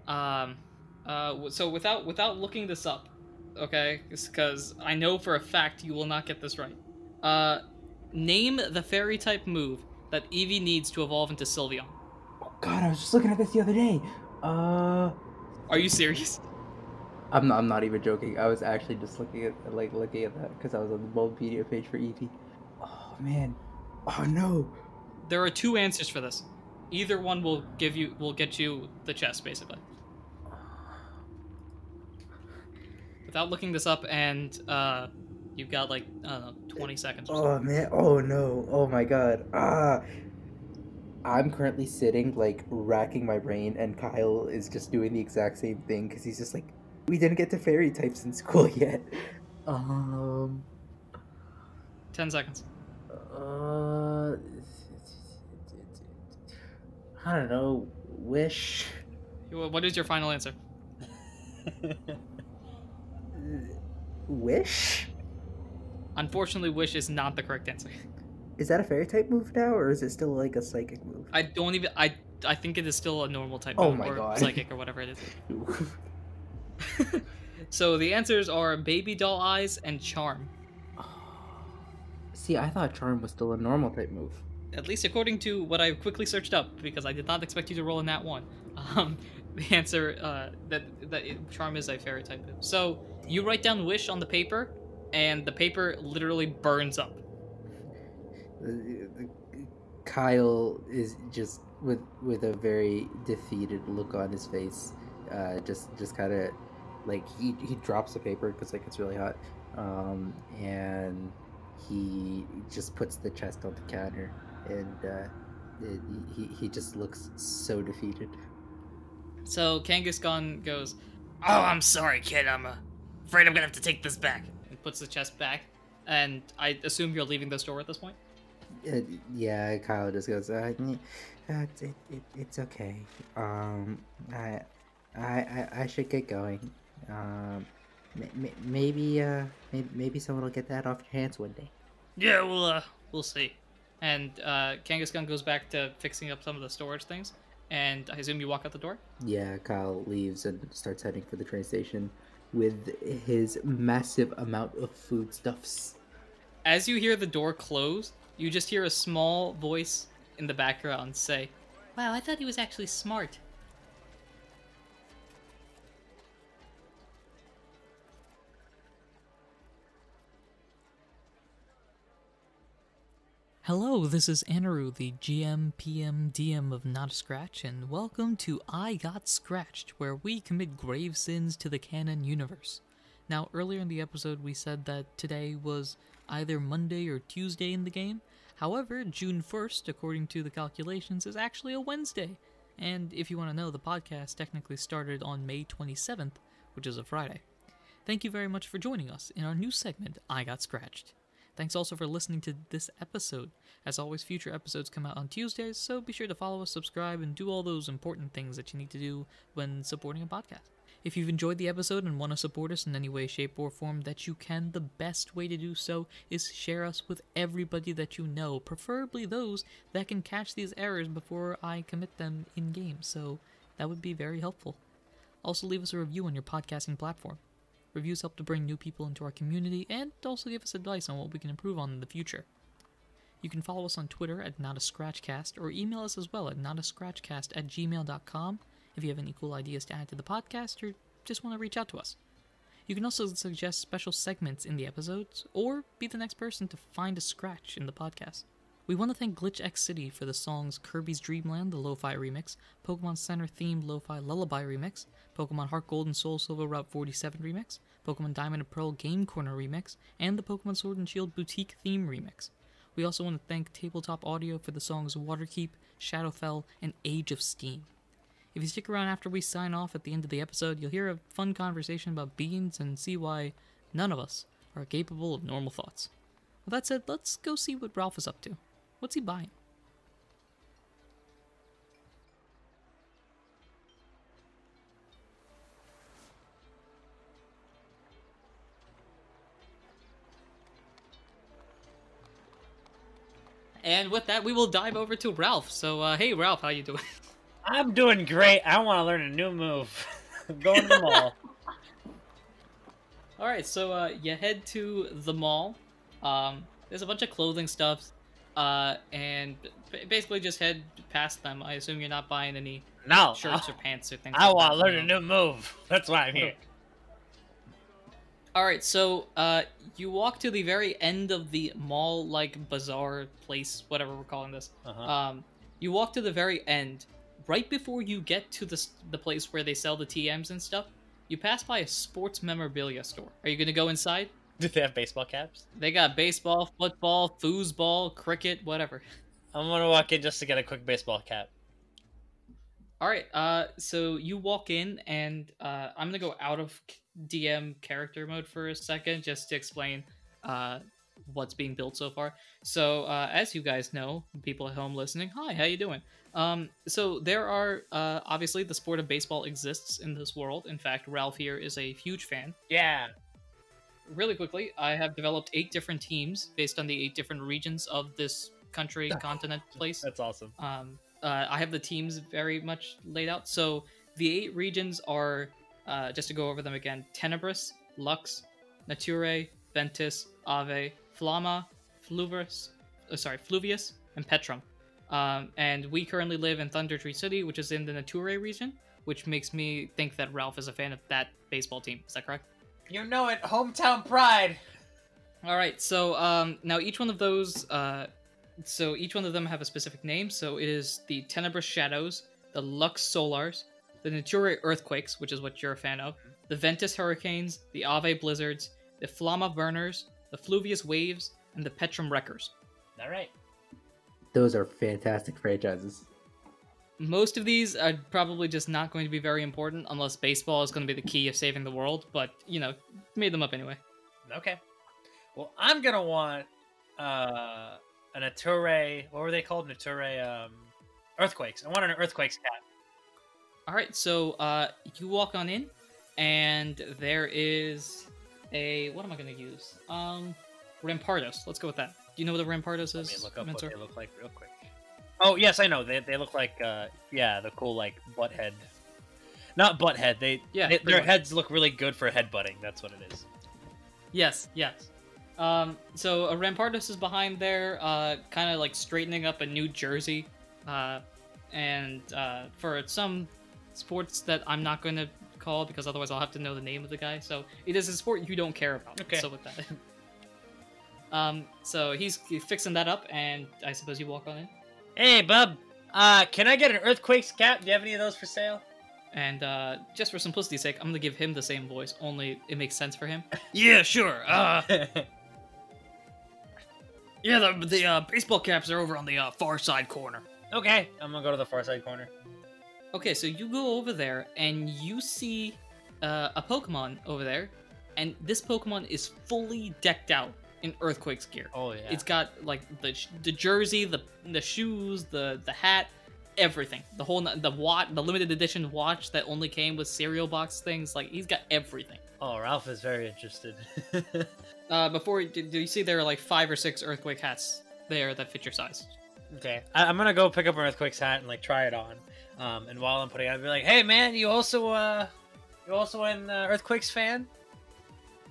um, uh, so without without looking this up, okay, because I know for a fact you will not get this right. Uh, name the fairy type move that Eevee needs to evolve into Sylveon. Oh God, I was just looking at this the other day. Uh, Are you serious? I'm not. I'm not even joking. I was actually just looking at like looking at that because I was on the Bulbapedia page for Eevee. Oh man. Oh no. There are two answers for this. Either one will give you will get you the chest, basically. Without looking this up, and uh, you've got like I don't know, twenty seconds. Or Oh man. Oh no. Oh my God. Ah. I'm currently sitting like racking my brain, and Kyle is just doing the exact same thing because he's just like, we didn't get to fairy types in school yet. Um. Ten seconds. Uh. I don't know. Wish. What is your final answer? Wish. Unfortunately, wish is not the correct answer. Is that a fairy type move now, or is it still like a psychic move? I don't even. I I think it is still a normal type. Oh move, my or God. Psychic or whatever it is. so the answers are baby doll eyes and charm. See, I thought charm was still a normal type move. At least according to what I quickly searched up, because I did not expect you to roll in that one. Um, the answer uh, that that charm is a fairy type move. So you write down wish on the paper, and the paper literally burns up. Kyle is just with with a very defeated look on his face. Uh, just just kind of like he he drops the paper because like it's really hot, um, and he just puts the chest on the counter, and uh, it, he he just looks so defeated. So Kangaskhan goes, "Oh, I'm sorry, kid. I'm uh, afraid I'm gonna have to take this back." And puts the chest back. And I assume you're leaving the store at this point. Uh, yeah, Kyle just goes, uh, "N- uh, it, it, it's okay. Um, I, I, I, should get going. Um, maybe, uh, maybe, maybe someone will get that off your hands one day. Yeah, we'll uh, we'll see. And uh, Kangaskhan goes back to fixing up some of the storage things. And I assume you walk out the door. Yeah, Kyle leaves and starts heading for the train station with his massive amount of foodstuffs. As you hear the door close, you just hear a small voice in the background say, "Wow, I thought he was actually smart." Hello, this is Anaru, the GM, PM, DM of Not a Scratch, and welcome to I Got Scratched, where we commit grave sins to the canon universe. Now, earlier in the episode, we said that today was either Monday or Tuesday in the game. However, June 1st, according to the calculations, is actually a Wednesday. And if you want to know, the podcast technically started on May 27th, which is a Friday. Thank you very much for joining us in our new segment, I Got Scratched. Thanks also for listening to this episode. As always, future episodes come out on Tuesdays, so be sure to follow us, subscribe, and do all those important things that you need to do when supporting a podcast. If you've enjoyed the episode and want to support us in any way, shape, or form that you can, the best way to do so is share us with everybody that you know, preferably those that can catch these errors before I commit them in game, so that would be very helpful. Also, leave us a review on your podcasting platform. Reviews help to bring new people into our community and also give us advice on what we can improve on in the future. You can follow us on Twitter at NotAScratchCast or email us as well at notascratchcast at gmail.com if you have any cool ideas to add to the podcast or just want to reach out to us. You can also suggest special segments in the episodes or be the next person to find a scratch in the podcast. We want to thank GlitchxCity for the songs Kirby's Dreamland, the Lo-Fi remix, Pokemon Center themed Lo-Fi Lullaby remix, Pokemon Heart Gold and Soul Silver Route 47 remix, Pokemon Diamond and Pearl Game Corner remix, and the Pokemon Sword and Shield Boutique theme remix. We also want to thank Tabletop Audio for the songs Waterkeep, Shadowfell, and Age of Steam. If you stick around after we sign off at the end of the episode, you'll hear a fun conversation about beans and see why none of us are capable of normal thoughts. With that said, let's go see what Ralph is up to. What's he buying? And with that, we will dive over to Ralph. So, uh, hey, Ralph, how you doing? I'm doing great. I want to learn a new move. I'm going to the mall. All right, so uh, you head to the mall. Um, there's a bunch of clothing stuff, uh, and b- basically just head past them. I assume you're not buying any No, shirts I, or pants or things. I like want to learn a new move. That's why I'm here. All right, so uh, you walk to the very end of the mall-like bazaar place, whatever we're calling this. Uh-huh. Um, you walk to the very end, right before you get to the the place where they sell the TMs and stuff. You pass by a sports memorabilia store. Are you gonna go inside? Do they have baseball caps? They got baseball, football, foosball, cricket, whatever. I'm gonna walk in just to get a quick baseball cap. All right, uh, so you walk in, and uh, I'm gonna go out of DM character mode for a second, just to explain uh, what's being built so far. So, uh, as you guys know, people at home listening, hi, how you doing? Um, so there are uh, obviously the sport of baseball exists in this world. In fact, Ralph here is a huge fan. Yeah. Really quickly, I have developed eight different teams based on the eight different regions of this country, continent, place. That's awesome. Um, uh, I have the teams very much laid out. So the eight regions are, uh, just to go over them again: Tenebris, Lux, Nature, Ventus, Ave, Flama, Fluvius, uh, sorry, Fluvius, and Petrum. Um, and we currently live in Thunder Tree City, which is in the Nature region, which makes me think that Ralph is a fan of that baseball team. Is that correct? You know it, hometown pride. All right. So um, now each one of those, uh, so each one of them have a specific name. So it is the Tenebrous Shadows, the Lux Solars, the Nature Earthquakes, which is what you're a fan of, the Ventus Hurricanes, the Ave Blizzards, the Flama Burners, the Fluvius Waves, and the Petrum Wreckers. All right. Those are fantastic franchises. Most of these are probably just not going to be very important unless baseball is going to be the key of saving the world. But you know, made them up anyway. Okay. Well, I'm gonna want uh, a Nature. What were they called? Nature um, earthquakes. I want an earthquakes cap. All right, so uh, you walk on in, and there is a what am I going to use? Um, Rampardos. Let's go with that. Do you know what a Rampardos is? Let me look up Mentor? what they look like real quick. Oh yes, I know. They they look like uh, yeah, the cool like butt head. Not butt head. They Yeah, they- their much. heads look really good for headbutting. That's what it is. Yes, yes. Um, so a Rampardos is behind there, uh, kind of like straightening up a New Jersey, uh, and uh, for some sports that I'm not going to call because otherwise I'll have to know the name of the guy. So it is a sport you don't care about. Okay. So with that. Um, so he's he's fixing that up, and I suppose you walk on in. Hey, bub. Uh, can I get an earthquakes cap? Do you have any of those for sale? And uh, just for simplicity's sake, I'm gonna give him the same voice. Only it makes sense for him. Yeah, sure. Uh, Yeah, the the uh, baseball caps are over on the uh, far side corner. okay. I'm gonna go to the far side corner. Okay, so you go over there and you see uh, a Pokemon over there, and this Pokemon is fully decked out in Earthquakes gear. Oh yeah. It's got like the the jersey, the the shoes, the the hat, everything. The whole the watch, the limited edition watch that only came with cereal box things. Like he's got everything. Oh, Ralph is very interested. Uh, before do, do you see there are like five or six Earthquake hats there that fit your size? okay. I- I'm gonna go pick up an earthquakes hat and like try it on. Um, and while I'm putting it I'd be like, "Hey, man, you also uh, you also an uh, earthquakes fan?"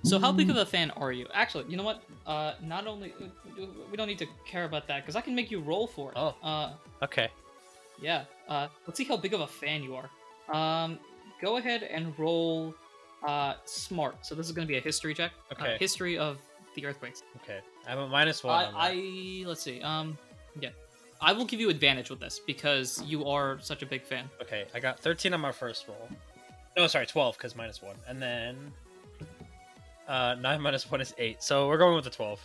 So how big of a fan are you? Actually, you know what? Uh, not only we don't need to care about that because I can make you roll for it. Oh. Uh, Okay. yeah. Uh, let's see how big of a fan you are. Um, go ahead and roll uh smart. So this is going to be a history check. Uh, Okay. history of the earthquakes. Okay. I'm a minus one. I, on that. I let's see. Um, yeah. I will give you advantage with this because you are such a big fan. Okay, I got 13 on my first roll. No, sorry, 12 because minus one, and then uh, nine minus one is eight. So we're going with the 12.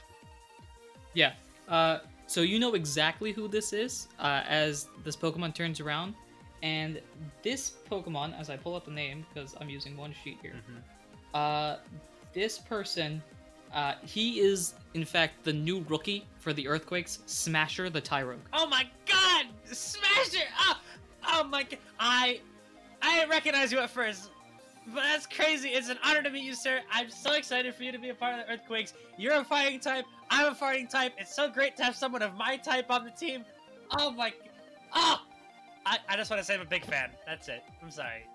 Yeah. Uh, so you know exactly who this is uh, as this Pokemon turns around, and this Pokemon, as I pull up the name because I'm using one sheet here, uh, this person, uh, he is in fact the new rookie for the Earthquakes, Smasher the Tyrogue. Oh my God, Smasher! Oh, oh my God, I I didn't recognize you at first. but that's crazy. It's an honor to meet you, sir. I'm so excited for you to be a part of the Earthquakes. You're a fighting type. I'm a fighting type. It's so great to have someone of my type on the team. Oh my, oh! I, I just want to say I'm a big fan. That's it. I'm sorry.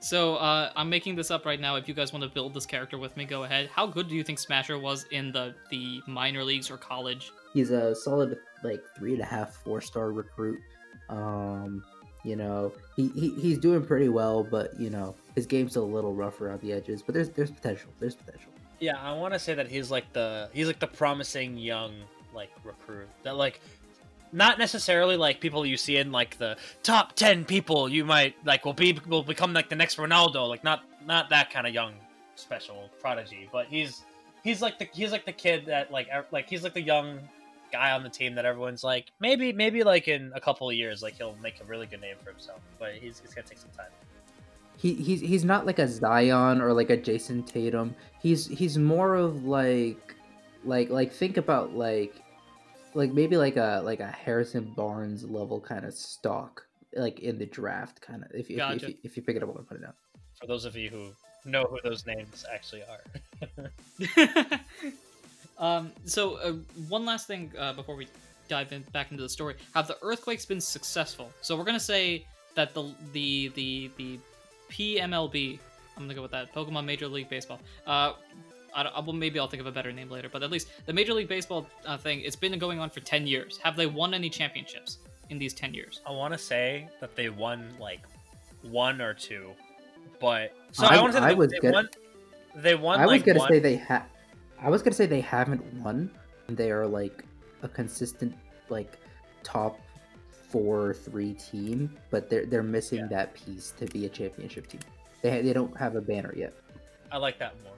So uh, I'm making this up right now. If you guys want to build this character with me, go ahead. How good do you think Smasher was in the the minor leagues or college? He's a solid like three and a half, four star recruit. Um, you know, he, he he's doing pretty well, but you know, his game's a little rough around the edges. But there's there's potential. There's potential. Yeah, I want to say that he's like the he's like the promising young like recruit that like not necessarily like people you see in like the top 10 people you might like will be will become like the next Ronaldo like not not that kind of young special prodigy but he's he's like the he's like the kid that like like he's like the young guy on the team that everyone's like maybe maybe like in a couple of years like he'll make a really good name for himself but he's, he's gonna take some time he he's he's not like a Zion or like a Jayson Tatum. He's he's more of like like like think about like like maybe like a like a Harrison Barnes level kind of stock like in the draft kind of if you, Gotcha. if, you, if you pick it up and put it down. for those of you who know who those names actually are um, so uh, one last thing uh, before we dive in back into the story: Have the earthquakes been successful? So we're gonna say that the the the the PMLB. I'm gonna go with that. Pokemon Major League Baseball. Uh, I don't, well, maybe I'll think of a better name later. But at least the Major League Baseball uh, thing, it's been going on for ten years. Have they won any championships in these ten years? I want to say that they won like one or two, but so I- I, want to say I was they gonna- won. They won. I was like, gonna say they ha I was gonna say they haven't won. They are like a consistent like top four three team, but they're they're missing Yeah. that piece to be a championship team. They they don't have a banner yet. I like that more.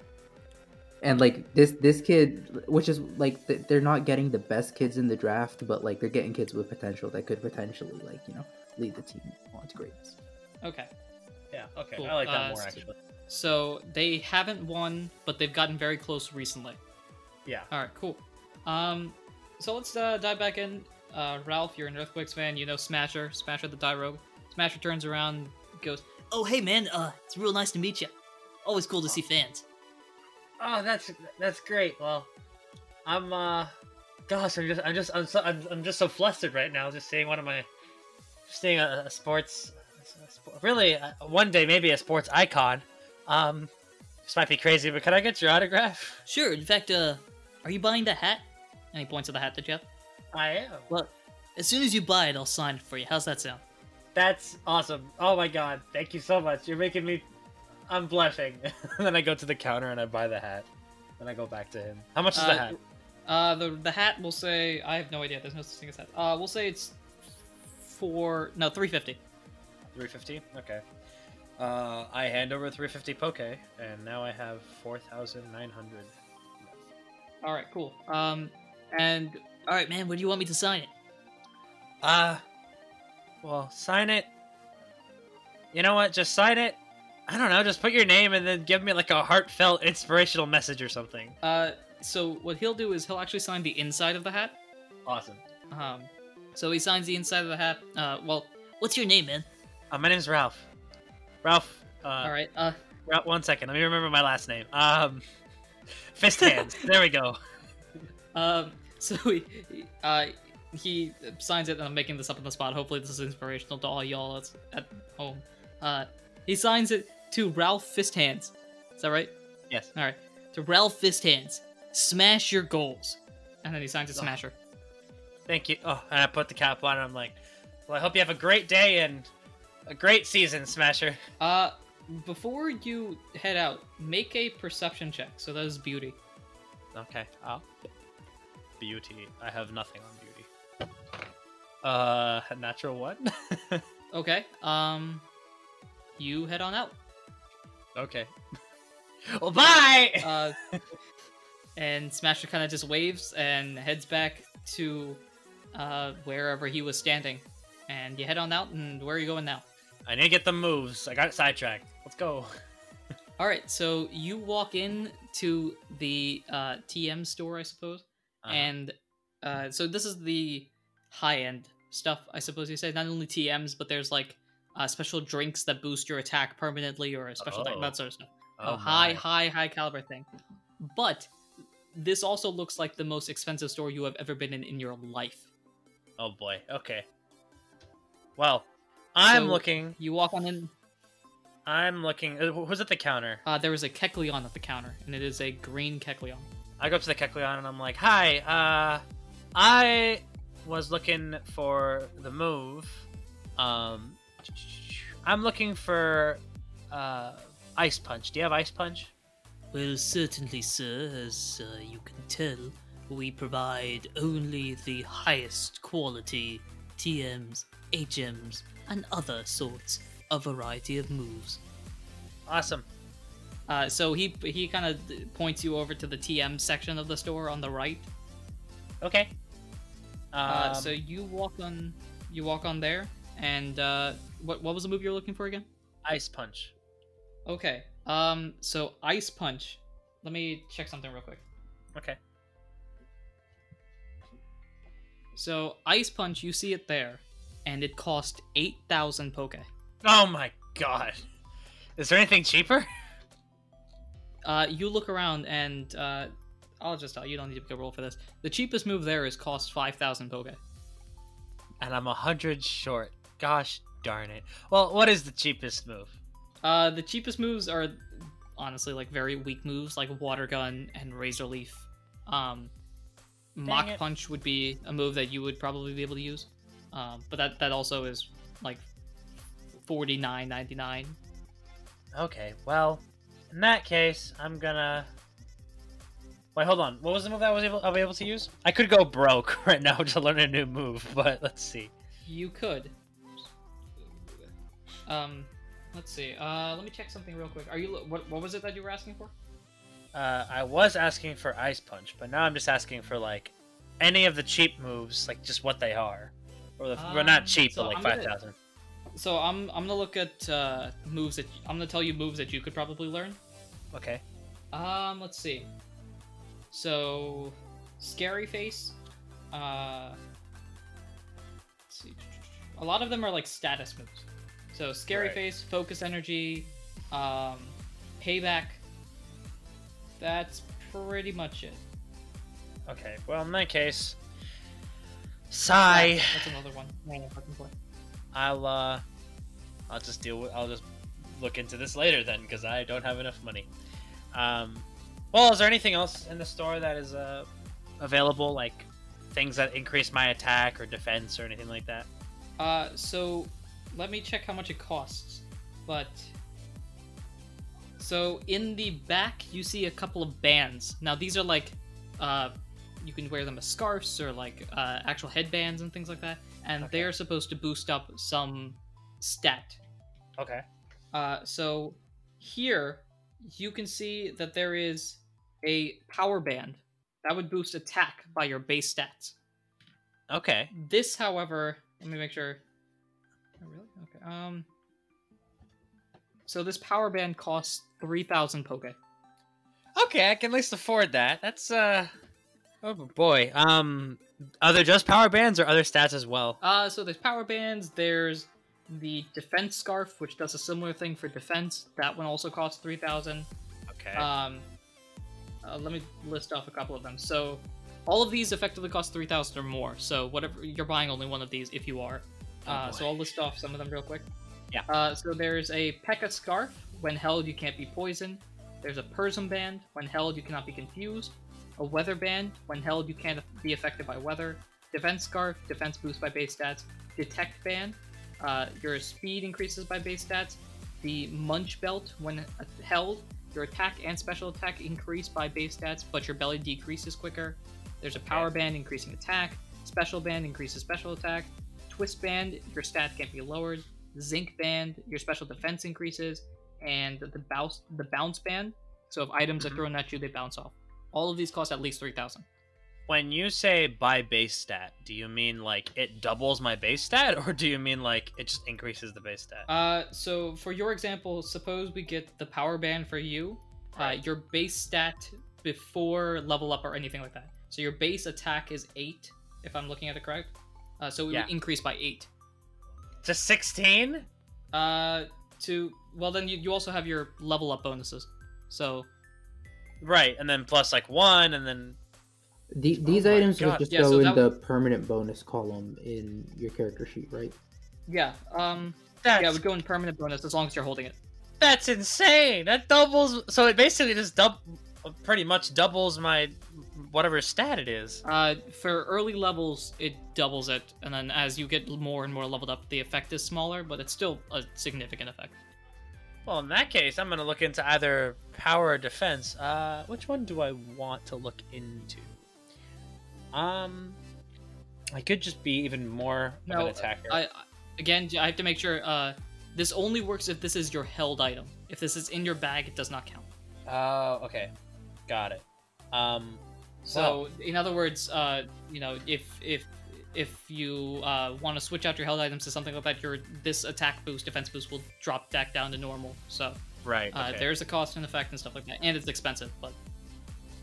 And like this this kid which is like th- they're not getting the best kids in the draft but like they're getting kids with potential that could potentially like you know lead the team on to greatness Okay. Yeah. Okay. Cool. I like that Uh, more so- actually. So they haven't won, but they've gotten very close recently. Yeah. All right, cool. Um, so let's uh, dive back in. Uh, Ralph, you're an Earthquakes fan. You know Smasher, Smasher the Tyrogue. Smasher turns around, goes, Oh, hey man, uh, it's real nice to meet you. Always cool to see fans. Oh, that's that's great. Well, I'm uh, gosh, I'm just I'm just I'm so I'm, I'm just so flustered right now, just seeing one of my, seeing a, a sports, a sp- really uh, one day maybe a sports icon. Um, this might be crazy, but can I get your autograph? Sure, in fact, uh, are you buying the hat? Any points at the hat to Jeff. I am. Well, as soon as you buy it, I'll sign it for you. How's that sound? That's awesome. Oh my god, thank you so much. You're making me. I'm blushing. and then I go to the counter and I buy the hat. Then I go back to him. How much is the Uh, hat? Uh, the the hat will say I have no idea. There's no such thing as hat. Uh, we'll say it's four no three fifty. 350. Okay. Uh, I hand over 350 poke, and now I have 4,900. All right, cool. Um, and All right, man. Where do you want me to sign it? Uh, well, sign it. You know what? Just sign it. I don't know. Just put your name and then give me like a heartfelt, inspirational message or something. uh, so what he'll do is he'll actually sign the inside of the hat. Awesome. Um, so he signs the inside of the hat. Uh, well, What's your name, man? Uh, my name's Ralph. Ralph. Uh, all right. Uh, Ralph, one second. Let me remember my last name. Um, fist hands. there we go. Um, so he, he- uh, he signs it, and I'm making this up on the spot. Hopefully, this is inspirational to all y'all that's at home. Uh, he signs it to Ralph Fist Hands. Is that right? Yes. All right. To Ralph Fist Hands. Smash your goals. And then he signs it Oh. Smasher. Thank you. Oh, and I put the cap on. And I'm like, well, I hope you have a great day and a great season, Smasher. Uh, before you head out, make a perception check. So that is beauty. Okay. Oh. Beauty. I have nothing on beauty. Uh, natural one. Okay. Um, you head on out. okay. Well, bye. Uh, and Smasher kind of just waves and heads back to uh, wherever he was standing. And you head on out, and where are you going now? I need to get the moves. I got sidetracked. Let's go. All right, so you walk in to the uh, TM store, I suppose, Uh-huh. and uh, so this is the high end stuff, I suppose you say. Not only TMs, but there's like uh, special drinks that boost your attack permanently, or a special Oh. that sort of stuff. Oh, a high, high, high caliber thing. But this also looks like the most expensive store you have ever been in in your life. Oh boy. Okay. Well, I'm So- looking. You walk on in. I'm looking. uh, Who's at the counter? Uh, there is a Kecleon at the counter, and it is a green Kecleon. I go up to the Kecleon and I'm like, "Hi, uh, I was looking for the move. Um, I'm looking for uh, Ice Punch. Do you have Ice Punch? Well, certainly, sir. As uh, you can tell, we provide only the highest quality TMs, HMs, and other sorts of variety of moves. Awesome. Uh, so he he kind of points you over to the TM section of the store on the right. Okay. Um, Uh, so you walk on you walk on there, and uh, what what was the move you're looking for again? Ice Punch. Okay. Um. So ice punch. Let me check something real quick. Okay. So ice punch, you see it there, and it cost eight thousand poke. Oh my god. Is there anything cheaper? Uh, you look around and uh, I'll just tell you, you don't need to pick a roll for this. The cheapest move there is cost five thousand poke. And I'm a hundred short. Gosh darn it. Well, what is the cheapest move? Uh, the cheapest moves are honestly like very weak moves, like water gun and razor leaf. Um, Mach it. punch would be a move that you would probably be able to use, um, but that that also is like forty nine ninety nine. Okay, well, in that case, I'm gonna. Wait, hold on. What was the move that I was able, I'll be able to use? I could go broke right now to learn a new move, but let's see. You could. Um, let's see. Uh, let me check something real quick. Are you what? What was it that you were asking for? Uh, I was asking for Ice Punch, but now I'm just asking for like any of the cheap moves, like just what they are, or the, well, Um, not cheap, so but like I'm five thousand. So I'm I'm gonna look at uh, moves that I'm gonna tell you moves that you could probably learn. Okay. Um, let's see. So, scary face. Uh, let's see. A lot of them are like status moves. So scary Right. face, focus energy, um, payback. That's pretty much it. Okay. Well, in that case, sigh. That's, that's another one. I'll uh, I'll just deal with. I'll just look into this later then, because I don't have enough money. Um, well, is there anything else in the store that is uh available, like things that increase my attack or defense or anything like that? Uh, so let me check how much it costs. But so in the back, you see a couple of bands. Now these are like, uh, you can wear them as scarves or like uh, actual headbands and things like that, and Okay. they're supposed to boost up some stat. Okay. Uh, so here you can see that there is a power band that would boost attack by your base stats. Okay. This, however, let me make sure. Oh, really? Okay. Um. So this power band costs three thousand poke. Okay, I can at least afford that. That's uh. Oh boy. Um, are there just power bands or other stats as well? Uh, so there's power bands. There's the defense scarf, which does a similar thing for defense. That one also costs three thousand. Okay. Um, uh, let me list off a couple of them. So all of these effectively cost three thousand or more. So whatever you're buying, only one of these if you are. Oh, Uh, boy. so I'll list off some of them real quick. Yeah. Uh, so there's a Pecha scarf. When held, you can't be poisoned. There's a Persim band. When held, you cannot be confused. A weather band. When held, you can't be affected by weather. Defense scarf. Defense boost by base stats. Detect band. Uh, your speed increases by base stats. The Munch belt. When held, your attack and special attack increase by base stats, but your belly decreases quicker. There's a power band increasing attack. Special band increases special attack. Twist band, your stat can't be lowered. Zinc band, your special defense increases, and the bounce the bounce band. So if items Mhm. are thrown at you, they bounce off. All of these cost at least three thousand. When you say by base stat, do you mean like it doubles my base stat, or do you mean like it just increases the base stat? Uh, so for your example, suppose we get the power band for you. Uh, your base stat before level up or anything like that. So your base attack is eight, if I'm looking at it correct. Uh, so we Yeah. would increase by eight. to sixteen? Uh, to well, then you, you also have your level up bonuses. So Right, and then plus like one, and then The, these my items God. would just Yeah, go so in that- the permanent bonus column in your character sheet, right? yeah, um, that's yeah, it would go in permanent bonus as long as you're holding it. that's insane. That doubles. So it basically just dub, pretty much doubles my whatever stat it is. Uh, for early levels, it doubles it, and then as you get more and more leveled up, the effect is smaller, but it's still a significant effect. Well, in that case, I'm gonna look into either power or defense. Uh, which one do I want to look into? Um, I could just be even more of No, an attacker. I I- again, I have to make sure. Uh, this only works if this is your held item. If this is in your bag, it does not count. Oh, okay, got it. Um, So, in other words, uh, you know, if if if you uh, want to switch out your held items to something like that, your this attack boost, defense boost will drop back down to normal. So right, uh, there's a cost and effect and stuff like that, and it's expensive. But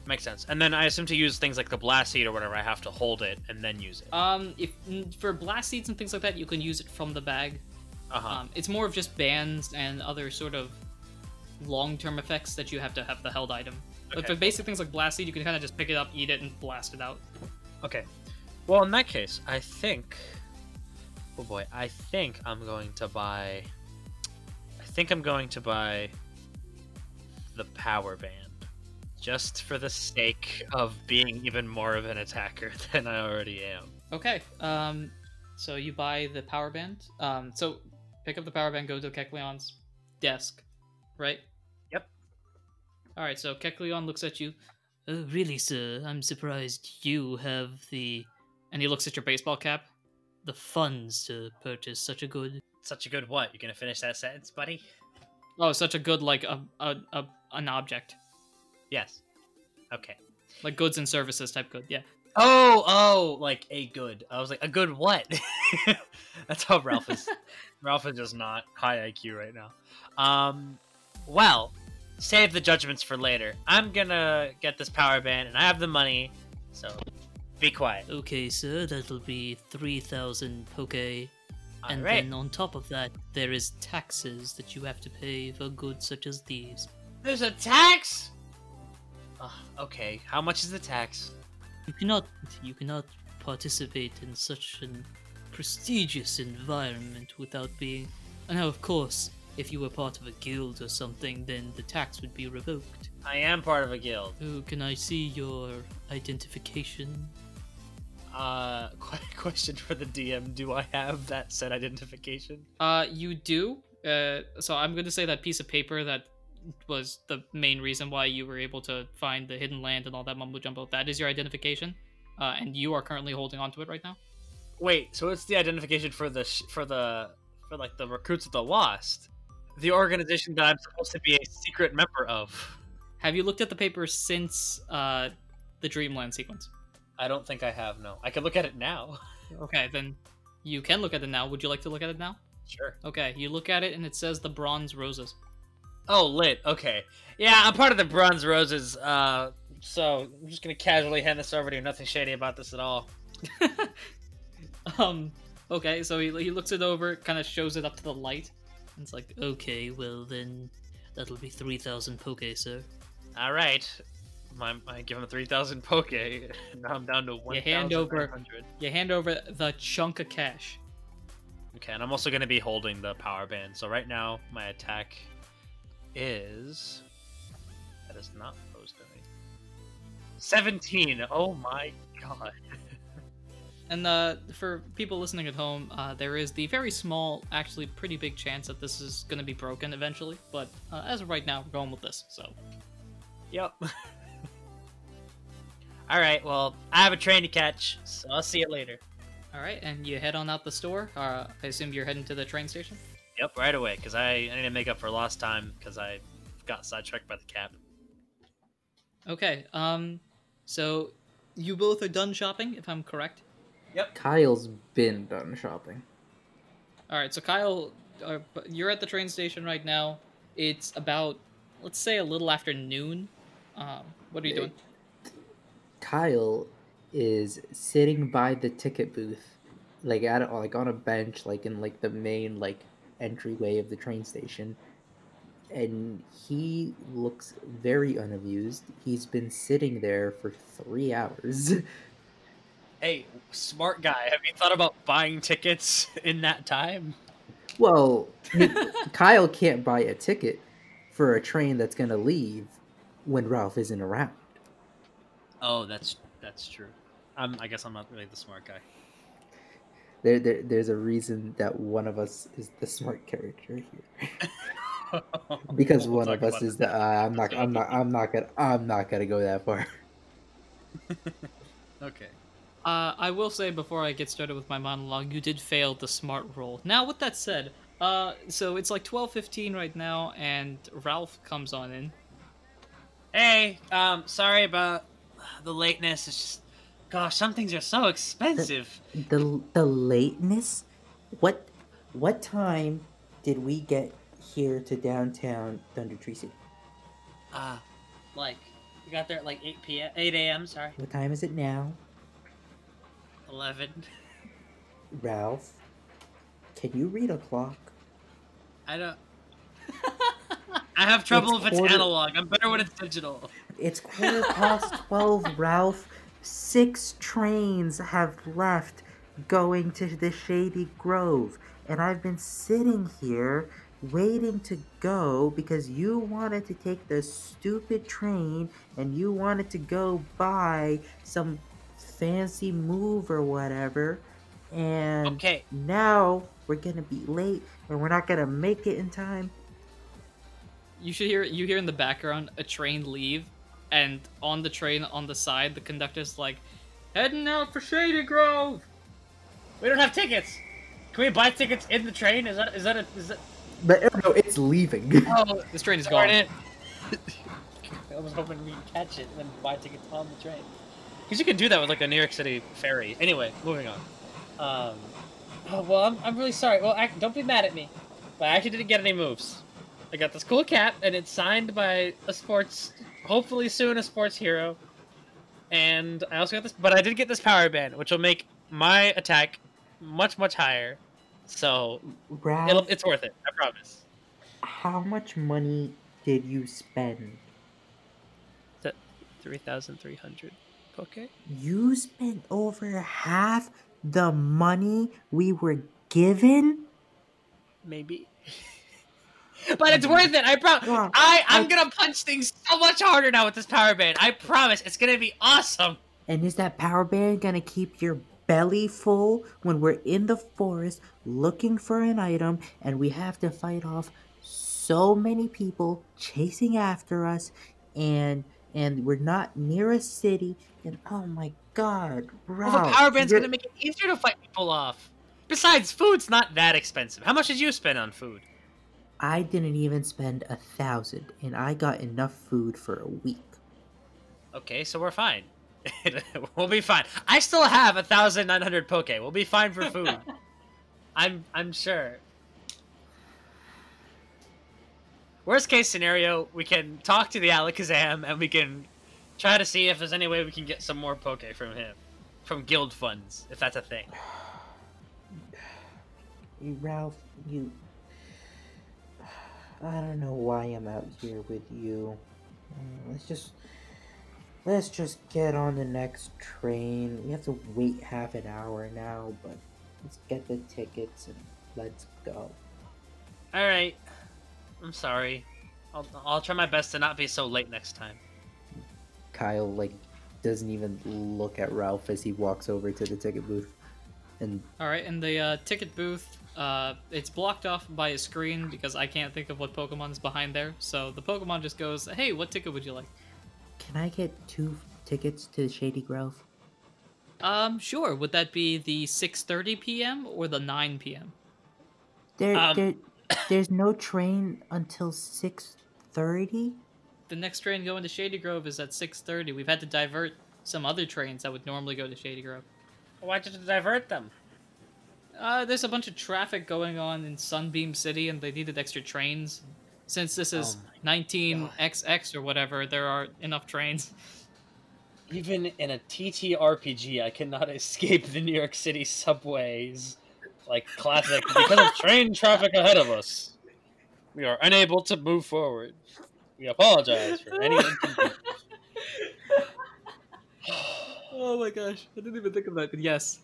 makes sense. And then I assume to use things like the blast seed or whatever, I have to hold it and then use it. um, if for blast seeds and things like that, you can use it from the bag. Uh huh. Um, it's more of just bans and other sort of long-term effects that you have to have the held item. But Okay. for basic things like blast seed, you can kind of just pick it up, eat it, and blast it out. Okay. Well, in that case, I think. Oh boy, I think I'm going to buy. I think I'm going to buy the power band, just for the sake of being even more of an attacker than I already am. Okay. Um, so you buy the power band. Um, so pick up the power band, go to Kecleon's desk, right? All right. So Kecleon looks at you, Oh, really, sir? I'm surprised you have the and he looks at your baseball cap. the funds to purchase such a good. Such a good what? You gonna finish that sentence, buddy? Oh, such a good like a, a, a an object, Yes. Okay. like goods and services type good. Yeah. Oh, oh, like a good. I was like, a good what? That's how Ralph is. Ralph is just not high IQ right now. Um, well, save the judgments for later. I'm gonna get this power band, and I have the money, so be quiet. Okay, sir, that'll be 3,000 poke. And Alright. then on top of that, there is taxes that you have to pay for goods such as these. There's a tax. Ugh, okay, how much is the tax? You cannot you cannot participate in such an prestigious environment without being now of course, if you were part of a guild or something, then the tax would be revoked. I am part of a guild. Oh, can I see your identification? Uh, qu- question for the DM: Do I have that set identification? Uh, you do. Uh, so I'm going to say that piece of paper that was the main reason why you were able to find the hidden land and all that mumbo jumbo. That is your identification, uh, and you are currently holding onto it right now. Wait, so it's the identification for the sh- for the for like the recruits of the lost, the organization that I'm supposed to be a secret member of. Have you looked at the paper since uh, the Dreamland sequence? I don't think I have. No, I can look at it now. Okay, then you can look at it now. Would you like to look at it now? Sure. Okay, you look at it and it says the bronze roses. Oh, lit. Okay. Yeah, I'm part of the Bronze Roses. Uh, so I'm just gonna casually hand this over to you. Nothing shady about this at all. um, okay, so he, he looks it over, kind of shows it up to the light. It's like, Okay, well then that'll be 3,000 poke, sir. All right. My, I give him three thousand poke. Now I'm down to one. You hand over- you hand over the chunk of cash. Okay, and I'm also going to be holding the power band. So right now, my attack is that is not opposed to me. Seventeen. Oh my god. And uh, for people listening at home, uh, there is the very small, actually pretty big chance that this is going to be broken eventually. But uh, as of right now, we're going with this. So Yep. All right. Well, I have a train to catch, so I'll see you later. all right, and you head on out the store. Uh, I assume you're heading to the train station. Yep, right away, because I, I need to make up for lost time because I got sidetracked by the cap. Okay. Um, so you both are done shopping, if I'm correct. Kyle's been done shopping. All right, so Kyle, uh, you're at the train station right now. It's about, let's say, a little after noon. Um, what are you doing? Kyle is sitting by the ticket booth, like at like on a bench, like in like the main like entryway of the train station, and he looks very unamused. He's been sitting there for three hours. Hey, smart guy, have you thought about buying tickets in that time? Well, Kyle can't buy a ticket for a train that's gonna leave when Ralph isn't around. Oh, that's that's true. Um, I guess I'm not really the smart guy. There, there, there's a reason that one of us is the smart character here, because We'll one of us is the. Uh, I'm not. I'm not. I'm not gonna. I'm not gonna go that far. Okay. Uh, I will say before I get started with my monologue, you did fail the smart roll. Now, with that said, uh, so it's like twelve fifteen right now, and Ralph comes on in. Hey, um, sorry about the lateness. It's just, gosh, some things are so expensive. The the lateness. What, what time did we get here to downtown Thunder Tree City? Uh, like, we got there at like 8 p.m., 8 a.m., sorry. What time is it now, 11. Ralph? Can you read a clock? I don't. I have trouble It's if it's analog. I'm better when it's digital. It's quarter past twelve, Ralph. Six trains have left going to the Shady Grove, and I've been sitting here waiting to go because you wanted to take the stupid train and you wanted to go buy some fancy move or whatever. And Okay. now we're gonna be late and we're not gonna make it in time. You should hear you hear in the background a train leave, and on the train on the side, the conductor's like, "Heading out for Shady Grove." We don't have tickets. Can we buy tickets in the train? Is that is that a is that? But no, it's leaving. Oh, This train is darn gone. I was hoping we could catch it and then buy tickets on the train. Because you can do that with like a New York City ferry. Anyway, moving on. Um, oh, well, I'm, I'm really sorry. Well, act, don't be mad at me, but I actually didn't get any moves. I got this cool cap, and it's signed by a sports, hopefully soon a sports hero. And I also got this, but I did get this power band, which will make my attack much much higher. So it's worth it. I promise. how much money did you spend? Three thousand three hundred. Okay. You spent over half the money we were given? maybe. but it's worth it. I promise. Yeah, I I'm I- gonna punch things so much harder now with this power band. I promise. It's gonna be awesome. And is that power band gonna keep your belly full when we're in the forest looking for an item and we have to fight off so many people chasing after us and and we're not near a city and oh my god, Well, the power band's you're- gonna make it easier to fight people off. Besides, food's not that expensive. How much did you spend on food? I didn't even spend a thousand and I got enough food for a week. Okay, so we're fine. we'll be fine. I still have a thousand nine hundred poke. We'll be fine for food. I'm I'm sure. Worst case scenario, we can talk to the Alakazam and we can try to see if there's any way we can get some more poke from him, from guild funds, if that's a thing. You, Ralph, you. I don't know why I'm out here with you. Mm, Let's just. Let's just get on the next train. We have to wait half an hour now, but let's get the tickets and let's go. All right, I'm sorry. I'll I'll try my best to not be so late next time. Kyle, like, doesn't even look at Ralph as he walks over to the ticket booth. And All right, and the uh, ticket booth, uh, it's blocked off by a screen because I can't think of what Pokemon's behind there. So the Pokemon just goes, "Hey, what ticket would you like?" can I get two tickets to Shady Grove? Um, sure. Would that be the 6:30 p.m. or the 9 p.m.? There, Um, there, there's no train until six thirty. The next train going to Shady Grove is at 6:30. We've had to divert some other trains that would normally go to Shady Grove. Why did you divert them? Uh, there's a bunch of traffic going on in Sunbeam City, and they needed extra trains. Since this is Oh 19XX or whatever, there are enough trains. Even in a TTRPG, I cannot escape the New York City subways. Like classic. Because of train traffic ahead of us, we are unable to move forward. We apologize for any inconvenience. Oh my gosh, I didn't even think of that. But yes,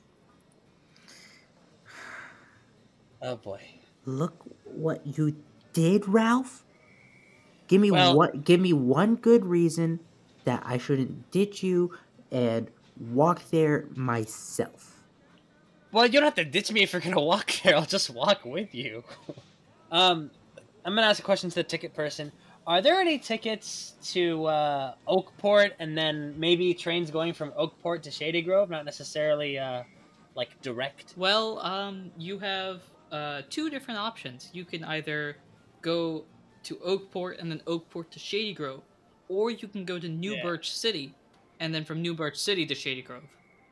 oh boy. Look what you did, Ralph. Give me Well- what give me one good reason that I shouldn't ditch you and walk there myself. Well, you don't have to ditch me if you're gonna walk there. I'll just walk with you. um, I'm gonna ask a question to the ticket person. Are there any tickets to uh, Oakport and then maybe trains going from Oakport to Shady Grove? Not necessarily uh, like direct. well, um, you have uh, two different options. You can either go to Oakport and then Oakport to Shady Grove, or you can go to New Yeah. Birch City and then from New Birch City to Shady Grove.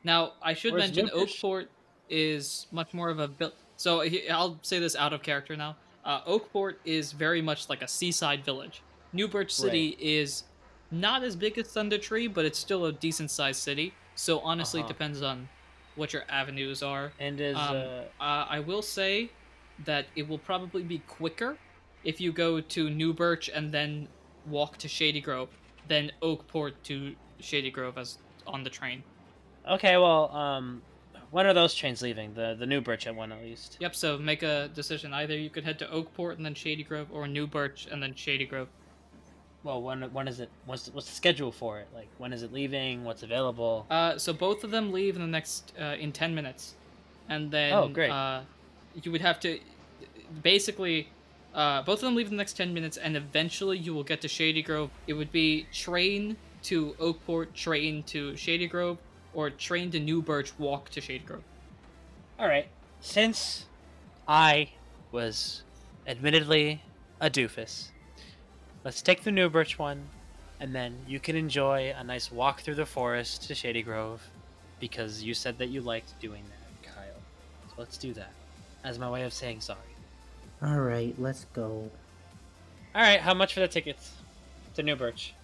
Now, I should Where's mention Oakport is much more of a vil- so he- I'll say this out of character now. Uh, Oakport is very much like a seaside village. New Birch City is not as big as Thunder Tree, but it's still a decent sized city. So honestly, Uh-huh. it depends on what your avenues are. And is Um, uh, Uh, I will say that it will probably be quicker if you go to New Birch and then walk to Shady Grove than Oakport to Shady Grove as on the train. okay? Well, um, when are those trains leaving? The the New Birch at one at least. Yep, so make a decision. Either you could head to Oakport and then Shady Grove, or New Birch and then Shady Grove. Well, when when is it? What's what's the schedule for it? Like when is it leaving? What's available? Uh, so both of them leave in the next uh, in ten minutes, and then Oh, great. Uh, you would have to basically uh, both of them leave in the next ten minutes, and eventually you will get to Shady Grove. It would be train to Oakport, train to Shady Grove, or train to New Birch, walk to Shady Grove. All right. Since I was admittedly a doofus, let's take the New Birch one, and then you can enjoy a nice walk through the forest to Shady Grove, because you said that you liked doing that, Kyle. So let's do that, as my way of saying sorry. All right, let's go. All right. How much for the tickets to New Birch,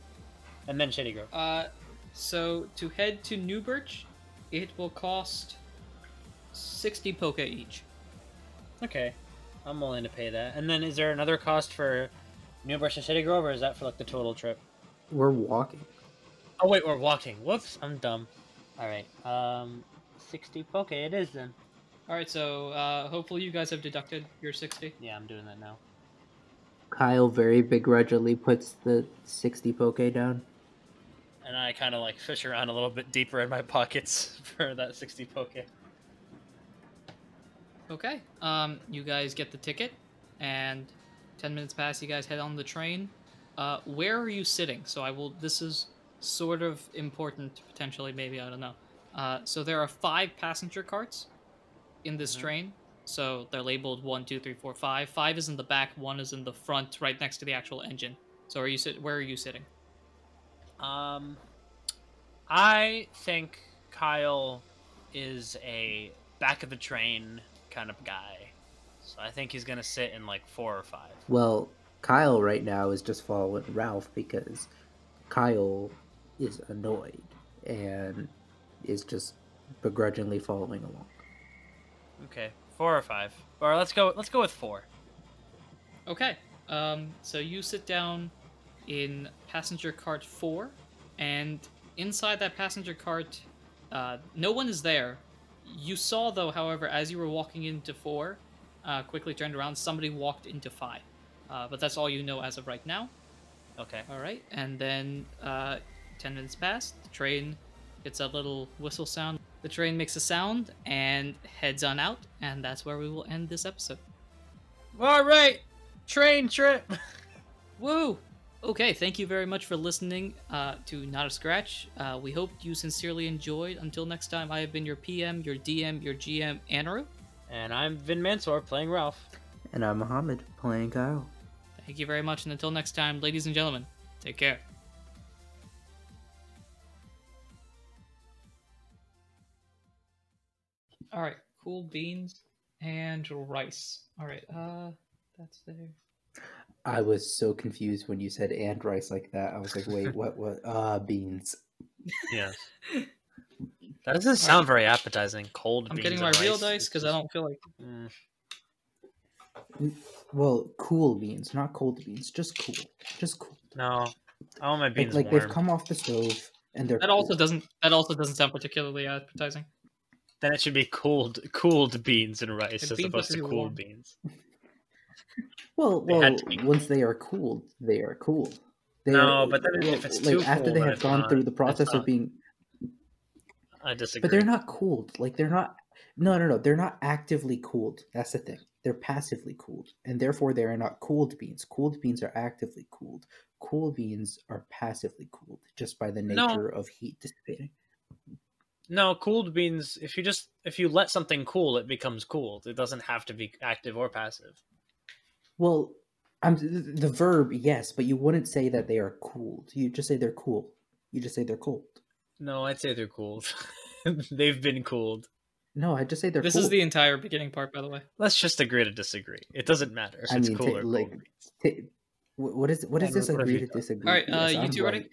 and then Shady Grove? Uh, so to head to New Birch, it will cost sixty poke each. Okay, I'm willing to pay that. And then is there another cost for New Birch to City Grove, or is that for like the total trip? We're walking. Oh wait, we're walking. Whoops, I'm dumb. All right. Um, sixty. poke it is then. All right, so uh, hopefully you guys have deducted your sixty. Yeah, I'm doing that now. Kyle very begrudgingly puts the 60 poke down. And I kind of like fish around a little bit deeper in my pockets for that sixty poke. Okay. Um, you guys get the ticket, and ten minutes pass. You guys head on the train. Uh, where are you sitting? So I will. This is sort of important, potentially, maybe I don't know. Uh, so there are five passenger carts in this Mhm. train. So they're labeled one, two, three, four, five. Five is in the back. One is in the front, right next to the actual engine. So are you sit? Where are you sitting? Um, I think Kyle is a back of the train kind of guy, so I think he's gonna sit in like four or five. Well, Kyle right now is just following Ralph because Kyle is annoyed and is just begrudgingly following along. Okay, four or five. Or let's go. Let's go with four. Okay. Um, so you sit down in passenger cart four, and inside that passenger cart, uh, no one is there. You saw, though, however, as you were walking into four, uh, quickly turned around, somebody walked into five. Uh, but that's all you know as of right now. Okay. All right, and then uh, ten minutes pass. The train gets a little whistle sound. The train makes a sound and heads on out, and that's where we will end this episode. All right. Train trip. Woo! Okay, thank you very much for listening uh, to Not a Scratch. Uh, we hope you sincerely enjoyed. Until next time, I have been your PM, your DM, your GM, Anaru. and I'm Vin Mansour playing Ralph. And I'm Mohammed playing Kyle. Thank you very much, and until next time, ladies and gentlemen, take care. All right, cool beans and rice. All right, uh, that's there. I was so confused when you said and rice like that. I was like, wait, what? What? Uh, beans. Yes. That doesn't sound very appetizing. Cold. I'm beans getting my real dice because I don't feel like. Mm, Well, cool beans, not cold beans. Just cool. Just cool. no, I want my Like, beans like warm. they've come off the stove and they're That also doesn't. That also doesn't sound particularly appetizing. Then it should be cooled, cooled beans and rice The as beans opposed to to cooled warm. beans. Well, They well, had to be once they are cooled, they are cooled. They No, are, but then if well, it's like too after cool, they have gone not- through the process of being, I disagree. but they're not cooled. Like they're not. No, no, no. They're not actively cooled. That's the thing. They're passively cooled, and therefore they are not cooled beans. Cooled beans are actively cooled. Cool beans are passively cooled just by the No. nature of heat dissipating. No, cooled beans. If you just if you let something cool, it becomes cooled. It doesn't have to be active or passive. Well, I'm the, the verb yes, but you wouldn't say that they are cooled. You just say they're cool. You just say they're cold. No, I'd say they're cooled. They've been cooled. No, I just say they're. This cool. is the entire beginning part, by the way. Let's just agree to disagree. It doesn't matter if I it's mean, cool ta- or like, cold. ta- wh- what is what is Yeah, this agree to disagree? All right, uh, Yes, you I'm two ready?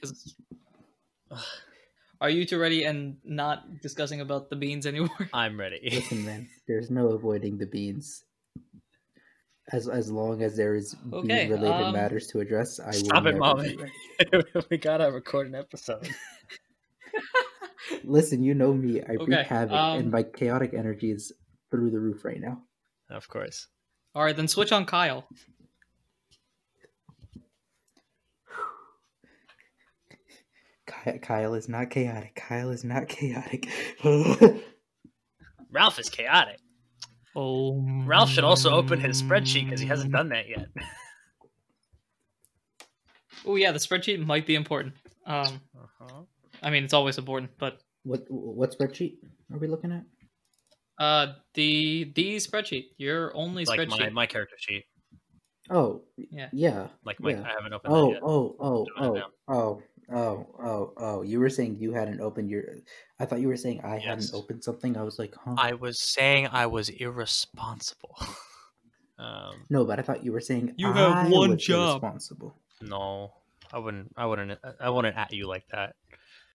Are you two ready and not discussing about the beans anymore? I'm ready. Listen, man, there's no avoiding the beans. As as long as there is Okay, bean related um, matters to address, I will Stop it, never Mommy. we gotta record an episode. Listen, you know me. I Okay, wreak havoc, um, and my chaotic energy is through the roof right now. Of course. All right, then switch on Kyle. Kyle is not chaotic. Kyle is not chaotic. Ralph is chaotic. Oh, Ralph should also open his spreadsheet because he hasn't done that yet. Oh yeah, the spreadsheet might be important. Um, Uh-huh. I mean, it's always important, but what what spreadsheet are we looking at? uh, the the spreadsheet, your only Like spreadsheet. my, my character sheet. Oh, Yeah. yeah. Like my, Yeah. I haven't opened Oh, that yet. oh, oh, oh, oh, oh, oh, oh. You were saying you hadn't opened your. I thought you were saying I Yes. hadn't opened something. I was like, huh? I was saying I was irresponsible. um, No, but I thought you were saying You have I one was job. Irresponsible. no, I wouldn't. I wouldn't. I wouldn't at you like that.